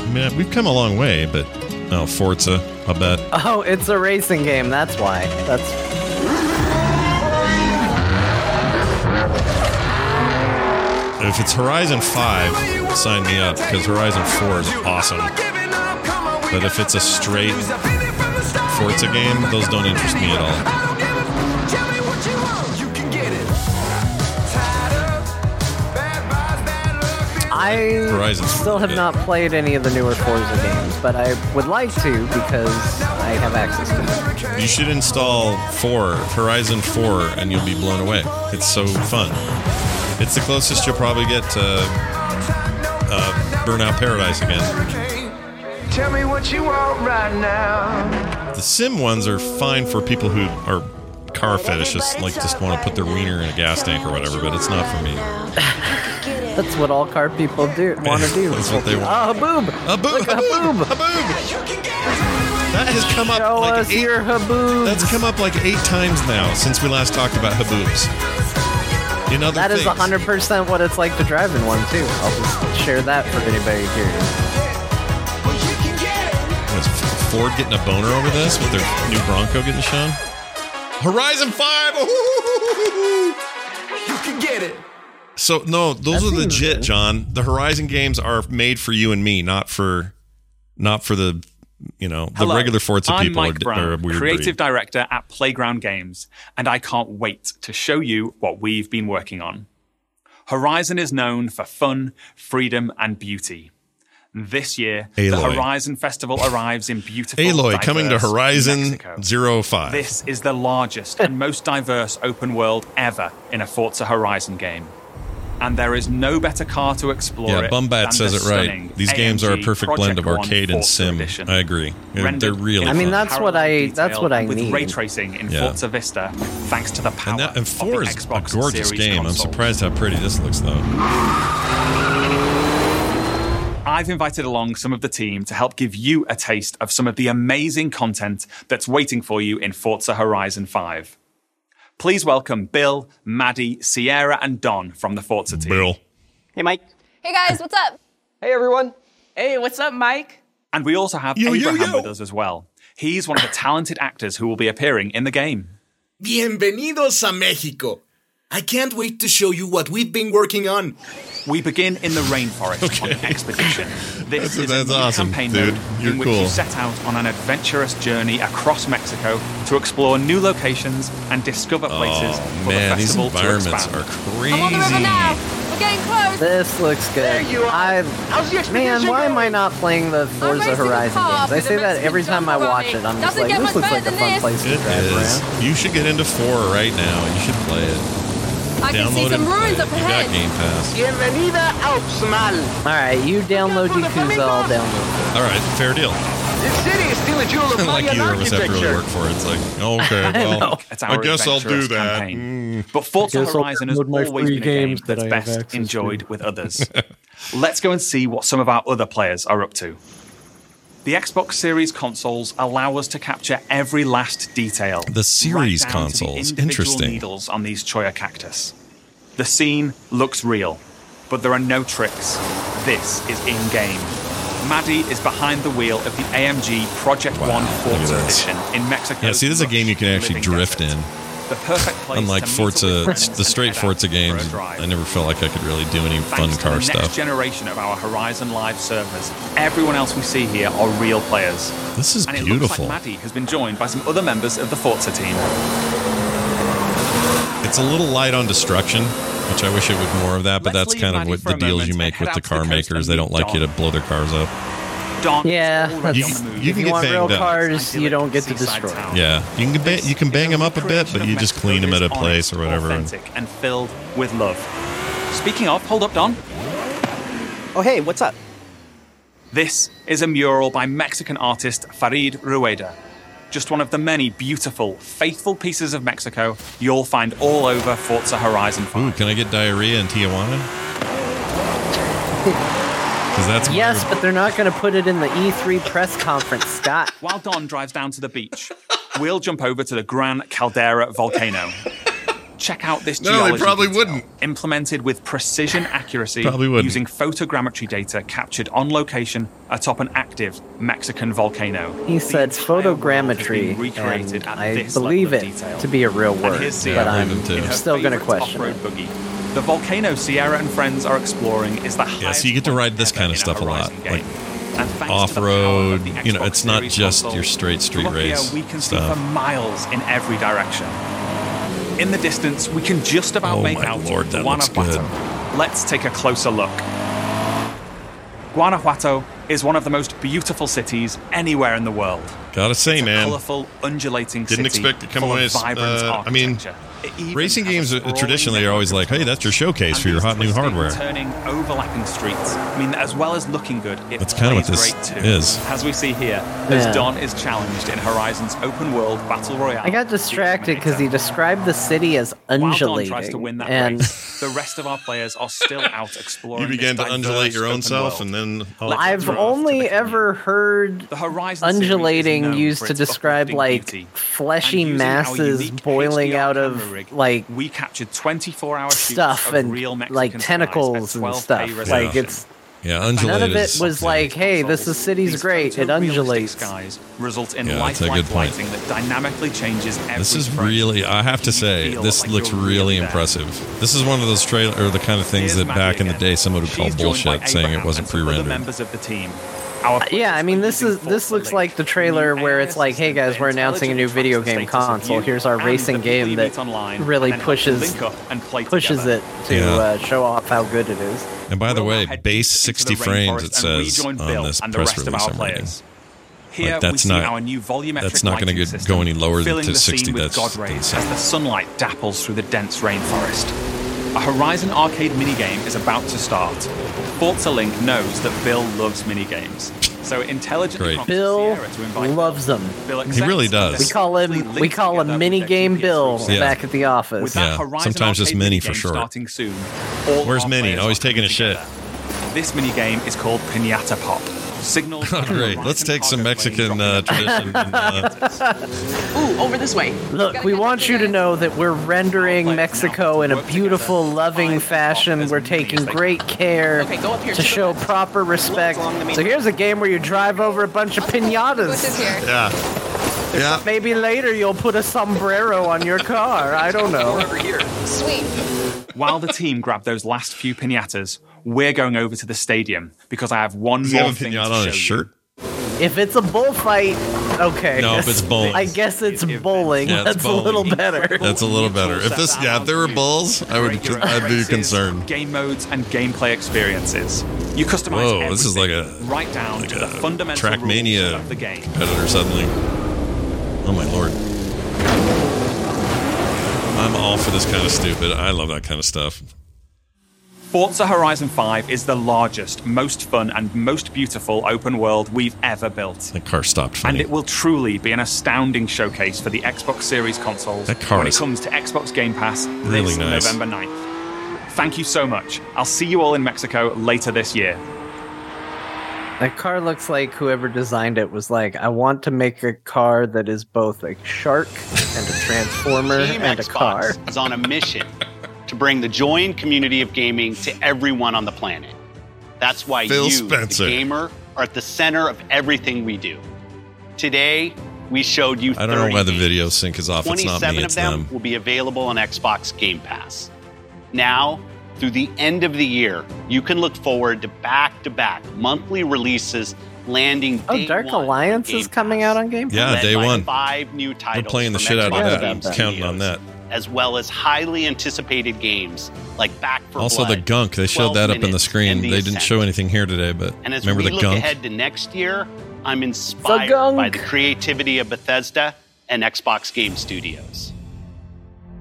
I mean, we've come a long way, but Oh, Forza. I bet. Oh, it's a racing game. That's why. That's If it's Horizon 5, sign me up because Horizon 4 is awesome. But if it's a straight Forza game, those don't interest me at all. I Horizon's still have good. not played any of the newer Forza games, but I would like to because I have access to them. You should install 4, Horizon 4, and you'll be blown away. It's so fun. It's the closest you'll probably get to uh, Burnout Paradise again. Tell me what you want right now. The sim ones are fine for people who are car fetishists, like just want to put their wiener in a gas tank or whatever, but it's not for me. That's what all car people do want to do. That's what they want. Oh, a boob! A boob! Look, a boob! That has come up Show like us eight, your haboobs. That's come up like eight times now since we last talked about haboobs. In other That is things. 100% what it's like to drive in one, too. I'll just share that for anybody curious. Was Ford getting a boner over this with their new Bronco getting shown? Horizon 5! So, no, those are legit, good. John. The Horizon games are made for you and me, not for not for the, you know, the Hello, regular Forza I'm people Mike are, Brown, are creative breed. director at Playground Games, and I can't wait to show you what we've been working on. Horizon is known for fun, freedom, and beauty. This year, the Horizon Festival arrives in beautiful. Aloy coming to Horizon Mexico. Zero Five. This is the largest and most diverse open world ever in a Forza Horizon game. And there is no better car to explore Yeah, Bumbat than says it right. stunning These games are a AMG perfect blend of arcade and sim. Edition. I agree. They're, Rendered they're really. I mean, fun. that's what I that's what I and with need. ray tracing in Yeah. Forza Vista, thanks to the power and, that, and of the four is a gorgeous Series game. I'm surprised how pretty this looks, though. I've invited along some of the team to help give you a taste of some of the amazing content that's waiting for you in Forza Horizon 5. Please welcome Bill, Maddie, Sierra, and Don from the Forza team. Bill. Hey, Mike. Hey guys, what's up? Hey, everyone. Hey, what's up, Mike? And we also have Yo, yo, Abraham yo. with us as well. He's one of the talented actors who will be appearing in the game. Bienvenidos a Mexico. I can't wait to show you what we've been working on. We begin in the rainforest on an expedition. This That's- is that's a new awesome, campaign dude. mode You're in which cool. you set out on an adventurous journey across Mexico to explore new locations and discover oh, places Oh for man, the these festival to environments expand. are I'm on the river now. We're getting close. This looks good. There you are. I, How's the man, expedition why am I not playing the Forza Horizon games? I say a that every time I watch it. it. I'm just Doesn't like, this looks like better a fun this. place to It drive is. around. You should get into four right now. You should play it. I can see some ruins up You got ahead. Game Pass. Bienvenida al Xmal. All right, you download Yakuza, I'll download. All right, fair deal. This city is still a jewel of like Mayan either of us have to really work for it. It's like, okay, I well, know. I our guess I'll do adventurous that. campaign. Mm. But Forza Guess I'll Horizon has download my always free been a game games that that's I have best access to. enjoyed with others. Let's go and see what some of our other players are up to. The Xbox Series consoles allow us to capture every last detail. The series right down to the consoles. individual Interesting. Needles on these Cholla cactus. The scene looks real, but there are no tricks. This is in game. Maddie is behind the wheel of the AMG Project One look at Forza. Edition in Mexico. Yeah, see, this is a game you can actually drift in. The perfect place Unlike Forza, the straight Forza games. I never felt like I could really do any fun Thanks to car next stuff. generation of our Horizon Live servers, everyone else we see here are real players. This is and it beautiful. looks like Maddie has been joined by some other members of the Forza team. It's a little light on destruction, which I wish it would more of that, but Let's that's kind of Maddie what the deals you make with the car makers. They don't like you to blow their cars up. Don Yeah, is already that's- on the move. you if can you get want real up. cars, you don't get to destroy. town. Yeah, you can ba- you can bang them up a bit, but you just clean them at a is place or whatever. and- Authentic and filled with love. Speaking of, hold up, Don. Oh, hey, what's up? This is a mural by Mexican artist Farid Rueda. Just one of the many beautiful, faithful pieces of Mexico you'll find all over Forza Horizon 5. Ooh, can I get diarrhea in Tijuana? Because that's my- Yes, but they're not going to put it in the E3 press conference, Scott. While Don drives down to the beach, we'll jump over to the Gran Caldera volcano. Check out this No, they geology probably detail, wouldn't. implemented with precision accuracy Probably wouldn't. using photogrammetry data captured on location atop an active Mexican volcano. He said photogrammetry, recreated and at I this believe level it to be a real word, here's but I'm in her still going to question off-road it. buggy. The volcano Sierra and friends are exploring is the Yeah, highest so you get to ride this kind of stuff a lot, Horizon like. And off the power of road. You know, it's not just console, your straight street look here, race we can see for miles in every direction. In the distance, we can just about Oh make out lord, Guanajuato. Let's take a closer look. Guanajuato is one of the most beautiful cities anywhere in the world. Gotta say, man, Colorful, undulating didn't city expect to come away. as, vibrant Uh, I mean, even racing games uh, traditionally are always like, "Hey, that's your showcase for your hot new hardware." Turning, overlapping streets. I mean, as well as looking good, it That's kinda what plays this great too. is. As we see here, as Don is challenged in Horizon's open world battle royale. I got distracted because he described the city as While Don undulating, tries to win that and race, the rest of our players are still out exploring. You began to undulate your own self, world. and then all Let's I've move only ever heard The Horizon undulating used to describe like beauty. fleshy And using our masses boiling HDR out of rig, like we captured 24-hour stuff and real like tentacles and stuff. Like it's yeah, none of it was like, hey, this is city's great. It undulates. skies results in Yeah, that's a lifelike good point. lighting that dynamically changes every This is really, I have to say, this like looks really really there. impressive. This is one of those trailer or the kind of things Here's that back in the day someone would call She's joined bullshit, saying it wasn't and some other pre-rendered. members of the team. Our Yeah, I mean this is this looks like the trailer where it's like, hey guys, we're announcing a new video game console. Here's our racing game that really pushes and play pushes it to Yeah. uh, show off how good it is. And by the way, base 60 frames. It says on this and the press rest of release our I'm reading. Here Like, we that's see not- our new volumetric that's not gonna lighting get- system, go any lower than filling to the 60, scene with that's God rays insane. as the sunlight dapples through the dense rainforest. A Horizon arcade minigame is about to start. Forza Link knows that Bill loves minigames, so it intelligently Great. Bill Sierra to invite loves them. Bill He really does. We call him we call him together mini game Bill Yeah. back at the office. With Yeah, sometimes just mini for sure. Starting soon. Where's mini? Minnie? players Always taking a coming shit. together. This minigame is called Pinata Pop. Signals. Oh, great. Let's take some Mexican uh, tradition. And, uh, Ooh, over this way. Look, we want you to know that we're rendering Mexico in a beautiful, loving fashion. We're taking great care Okay, go up here to to show proper respect. along the main- So here's a game where you drive over a bunch of pinatas. yeah. Yeah. Maybe later you'll put a sombrero on your car. I don't know. Over here. Sweet. While the team grab those last few pinatas, we're going over to the stadium because I have one Does he more have a thing pinata to on show his you. shirt? If it's a bullfight, okay. No, if it's bowling. I guess it's bowling. Yeah, it's That's a little better. That's a little better. If this, yeah, if there were bulls, I would, Regular I'd be races, concerned. Game modes and gameplay experiences. You customize Whoa, this is like a right down to the fundamental Trackmania rules of the game. competitor suddenly. Oh my lord. I'm all for this kind of stupid. I love that kind of stuff. Forza Horizon 5 is the largest, most fun, and most beautiful open world we've ever built. That car stopped And it will truly be an astounding showcase for the Xbox Series consoles That car when it comes to Xbox Game Pass really this nice. November 9th. Thank you so much. I'll see you all in Mexico later this year. That car looks like whoever designed it was like, I want to make a car that is both a shark and a transformer Team and a car. is on a mission to bring the joy and community of gaming to everyone on the planet. That's why Phil you, Spencer. the gamer, are at the center of everything we do. Today, we showed you 30 I don't know why the games. video sync is off. It's not 27 me, of it's them them. will be available on Xbox Game Pass. Now, through the end of the year, you can look forward to back-to-back monthly releases landing Oh, day Dark one Alliance is coming out on Game Pass. Yeah, day one. Five new They're playing the shit out Xbox of I'm Counting on that. As well as highly anticipated games like Back for Also, the gunk. They showed that up on the screen. The They didn't show anything here today, but And as remember we the look gunk? ahead to next year, I'm inspired gunk. by the creativity of Bethesda and Xbox Game Studios.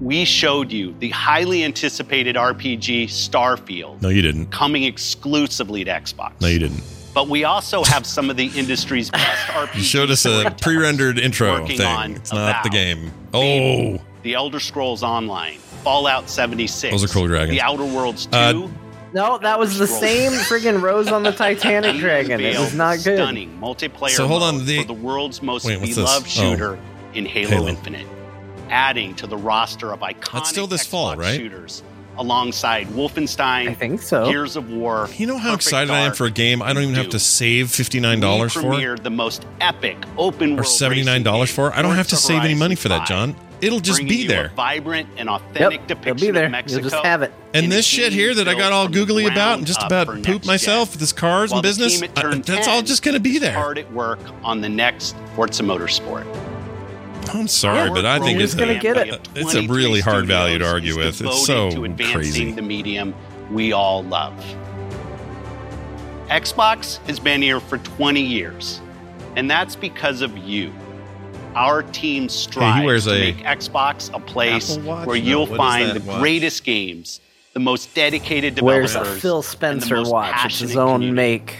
We showed you the highly anticipated RPG Starfield No, you didn't. coming exclusively to Xbox. No, you didn't. But we also have some of the industry's best RPGs. You showed us a pre-rendered intro thing. It's not the game. Oh, The Elder Scrolls Online, Fallout 76, Those are cool dragons. The Outer Worlds 2, Uh, No, that was the same friggin' Rose on the Titanic dragon. It was unveiled not good. Stunning multiplayer So hold on, the- for the world's most Wait, what's this? beloved Oh. shooter in Halo, Halo. Infinite. Adding to the roster of iconic That's still this Xbox fall, right? shooters alongside Wolfenstein, I think so. Gears of War. You know how Perfect excited I am for a game I don't even have to save fifty nine dollars we for, premiered the most epic open or world seventy nine dollars for. I don't have to save any money for that, John. It'll just bringing be you there. A vibrant and authentic depiction be there. of Mexico. You'll just have it. And in this shit here that I got all googly about and just about for poop myself with this cars While and business, I- Turn that's all just going to be there. Hard at work on the next Forza Motorsport. I'm sorry, Our but I think it's gonna get it. it's a really hard value to argue with. It's so to advancing crazy. the medium we all love. Xbox has been here for 20 years, and that's because of you. Our team strives wears to make Xbox a place Watch? where you'll what is find the watch? greatest games, the most dedicated Wears developers, a Phil and the Spencer most watch. It's passionate his own community. make.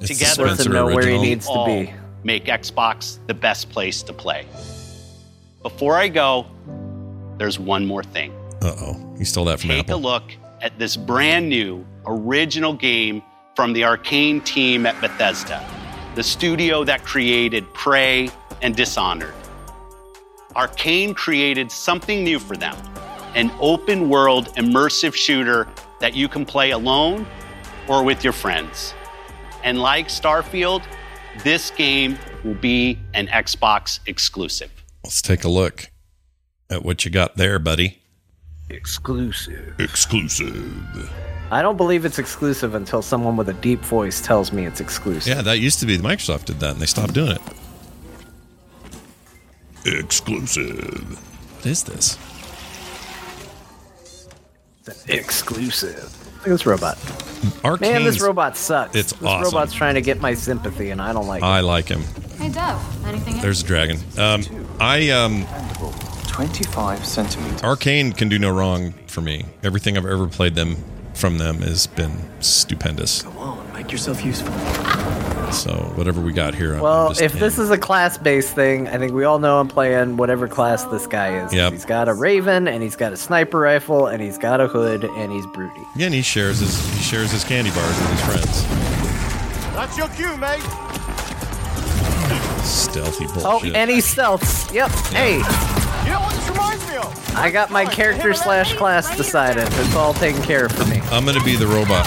It's Together, to him Spencer know where he needs to be. make Xbox the best place to play. Before I go, there's one more thing. Uh oh, he stole that from me. Take a look at this brand new original game from the Arcane team at Bethesda, the studio that created Prey and Dishonored. Arcane created something new for them an open world immersive shooter that you can play alone or with your friends. And like Starfield, this game will be an Xbox exclusive. Let's take a look at what you got there, buddy. Exclusive. Exclusive. I don't believe it's exclusive until someone with a deep voice tells me it's exclusive. Yeah, that used to be. Microsoft did that, and they stopped doing it. Exclusive. What is this? Exclusive. Look at this robot. Arcane's, Man, this robot sucks. It's this awesome. robot's trying to get my sympathy, and I don't like him. I it. like him. Hey, Dove. Anything There's a dragon. Um, I um, 25 centimeters. Arcane can do no wrong for me. Everything I've ever played them from them has been stupendous. Go on, make yourself useful. So whatever we got here, I'm Well, just if this is a class-based thing, I think we all know I'm playing whatever class this guy is. Yep. He's got a raven, and he's got a sniper rifle, and he's got a hood, and he's broody. yeah, and he shares his he shares his candy bars with his friends. That's your cue, mate. Stealthy Oh, bullshit. and he stealths. Yep. Hey, You know what this reminds me of? I got my character slash class decided. It's all taken care of for me. I'm gonna be the robot.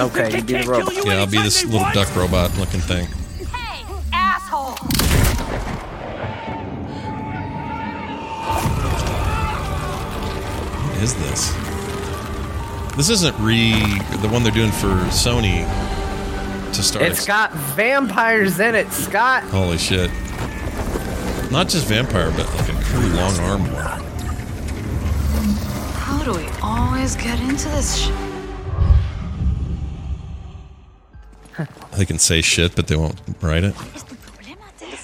Okay, you be the robot. Yeah, I'll be this little duck robot looking thing. Hey, asshole. What is this? This isn't re the one they're doing for Sony to start. It's got vampires in it, Scott. Holy shit! Not just vampire, but like a cool long arm one. How do we always get into this shit? They can say shit, but they won't write it.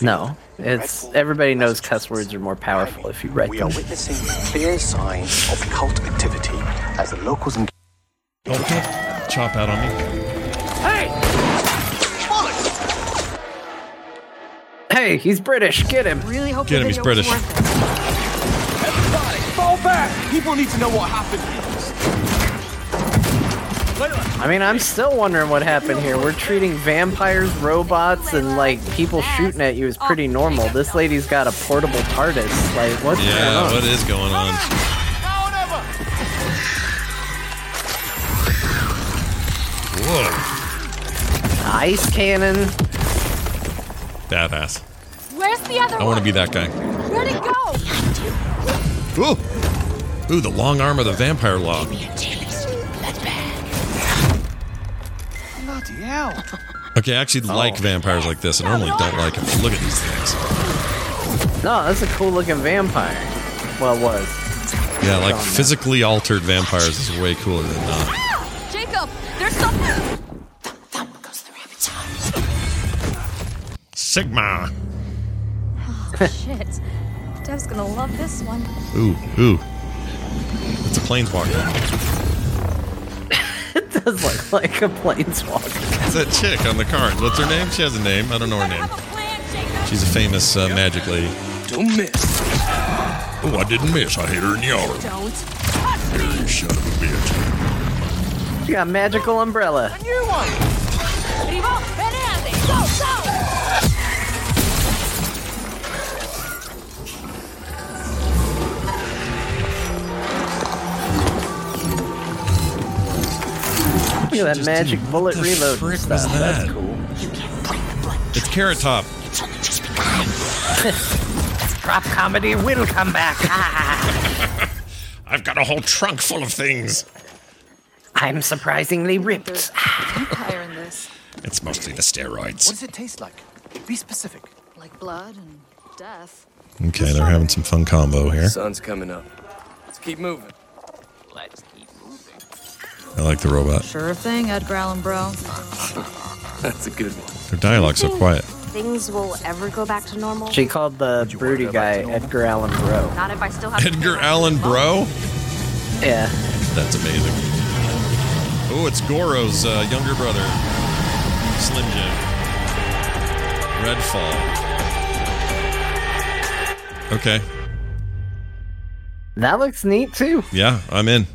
No, it's everybody knows cuss words are more powerful if you write We them. are witnessing clear signs of cult activity as the locals and Oh, don't chop out on me. Hey, Hey, he's British. Get him. Really hope Get him, he's British. Everybody, fall back. People need to know what happened here. I mean, I'm still wondering what happened here. We're treating vampires, robots, and like people shooting at you as pretty normal. This lady's got a portable TARDIS. Like, what's going Yeah, on? what is going on? Whoa, Ice cannon. badass. Where's the other I want to be that guy. Where'd it go? Ooh, ooh, the long arm of the vampire law. Bloody hell. Okay, I actually oh. like vampires like this. I normally don't like them. Look at these things. No, that's a cool looking vampire. Well, it was. Yeah, like physically altered vampires is way cooler than not. Jacob, there's something. Sigma. Oh Shit. Dev's gonna love this one. Ooh, ooh. It's a planeswalker. It does look like a planeswalker. It's that chick on the card. What's her name? She has a name. I don't know her name. She's a famous uh, magic lady. Don't miss. Oh, I didn't miss. I hit her in the arm. Don't. Here, you son of a bitch. You got magical umbrella. New one. Look at that magic bullet reload frick stuff. was that? That's cool. It's Carrot Top. Drop comedy will come back. I've got a whole trunk full of things. I'm surprisingly ripped. Vampire in this. It's mostly the steroids. What does it taste like? Be specific. Like blood and death. Okay, they're having some fun combo here. The Sun's coming up. Let's keep moving. Let's keep moving. I like the robot. Sure thing, Edgar Allan Bro. That's a good one. Their dialogue's so quiet. Things will ever go back to normal? She called the broody guy Edgar Allan Bro. Not if I still have Edgar Allan Bro? Yeah. That's amazing. Oh, it's Goro's uh, younger brother, Slim Jim. Redfall. Okay. That looks neat too. Yeah, I'm in.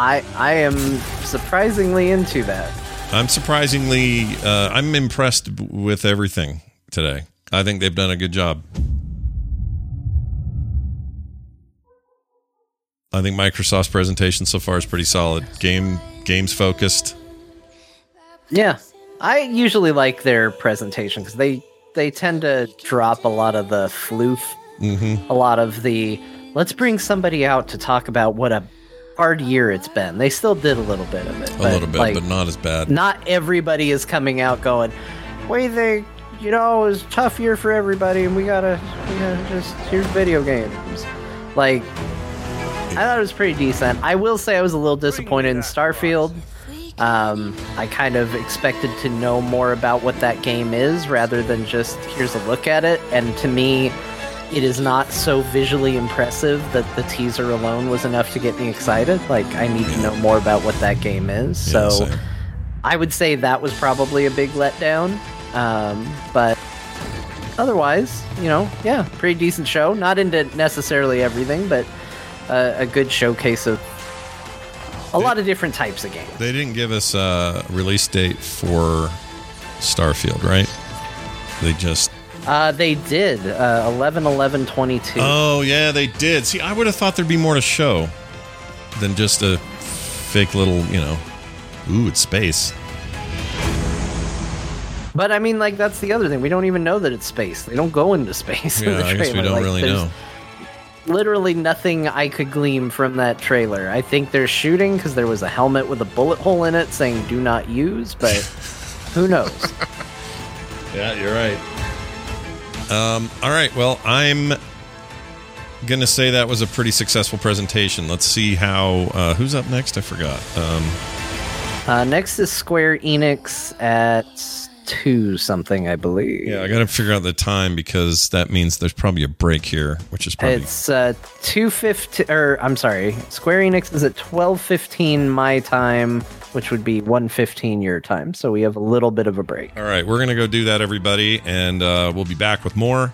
I I am surprisingly into that. I'm surprisingly, uh, I'm impressed with everything today. I think they've done a good job. I think Microsoft's presentation so far is pretty solid. Game games focused. Yeah, I usually like their presentation because they they tend to drop a lot of the floof, Mm-hmm. a lot of the let's bring somebody out to talk about what a hard year it's been. They still did a little bit of it, A little bit, like, but not as bad. not everybody is coming out going, "We think you know it was a tough year for everybody, and we gotta, we gotta just here's video games." Like, I thought it was pretty decent. I will say I was a little disappointed in Starfield. Um, I kind of expected to know more about what that game is rather than just here's a look at it. And to me, it is not so visually impressive that the teaser alone was enough to get me excited. Like, I need to know more about what that game is. Yeah, so same. I would say that was probably a big letdown. Um, but otherwise, you know, yeah, pretty decent show. Not into necessarily everything, but uh, a good showcase of a lot of different types of games. They didn't give us a release date for Starfield, right? They just. Uh, they did uh, 11 11 22. Oh, yeah, they did. See, I would have thought there'd be more to show than just a fake little, you know. Ooh, it's space. But I mean, like, that's the other thing. We don't even know that it's space. They don't go into space. in Yeah, the I guess we don't Like, really know. Literally nothing I could glean from that trailer. I think they're shooting because there was a helmet with a bullet hole in it saying "Do not use," but who knows? Yeah, you're right. Um, all right. Well, I'm gonna say that was a pretty successful presentation. Let's see how. Uh, who's up next? I forgot. Um, Uh, next is Square Enix at two something, I believe. yeah, I got to figure out the time because that means there's probably a break here, which is probably It's uh, two fifteen, or I'm sorry, Square Enix is at twelve fifteen my time, which would be one fifteen your time. So we have a little bit of a break. all right. We're gonna go do that, everybody, and uh, we'll be back with more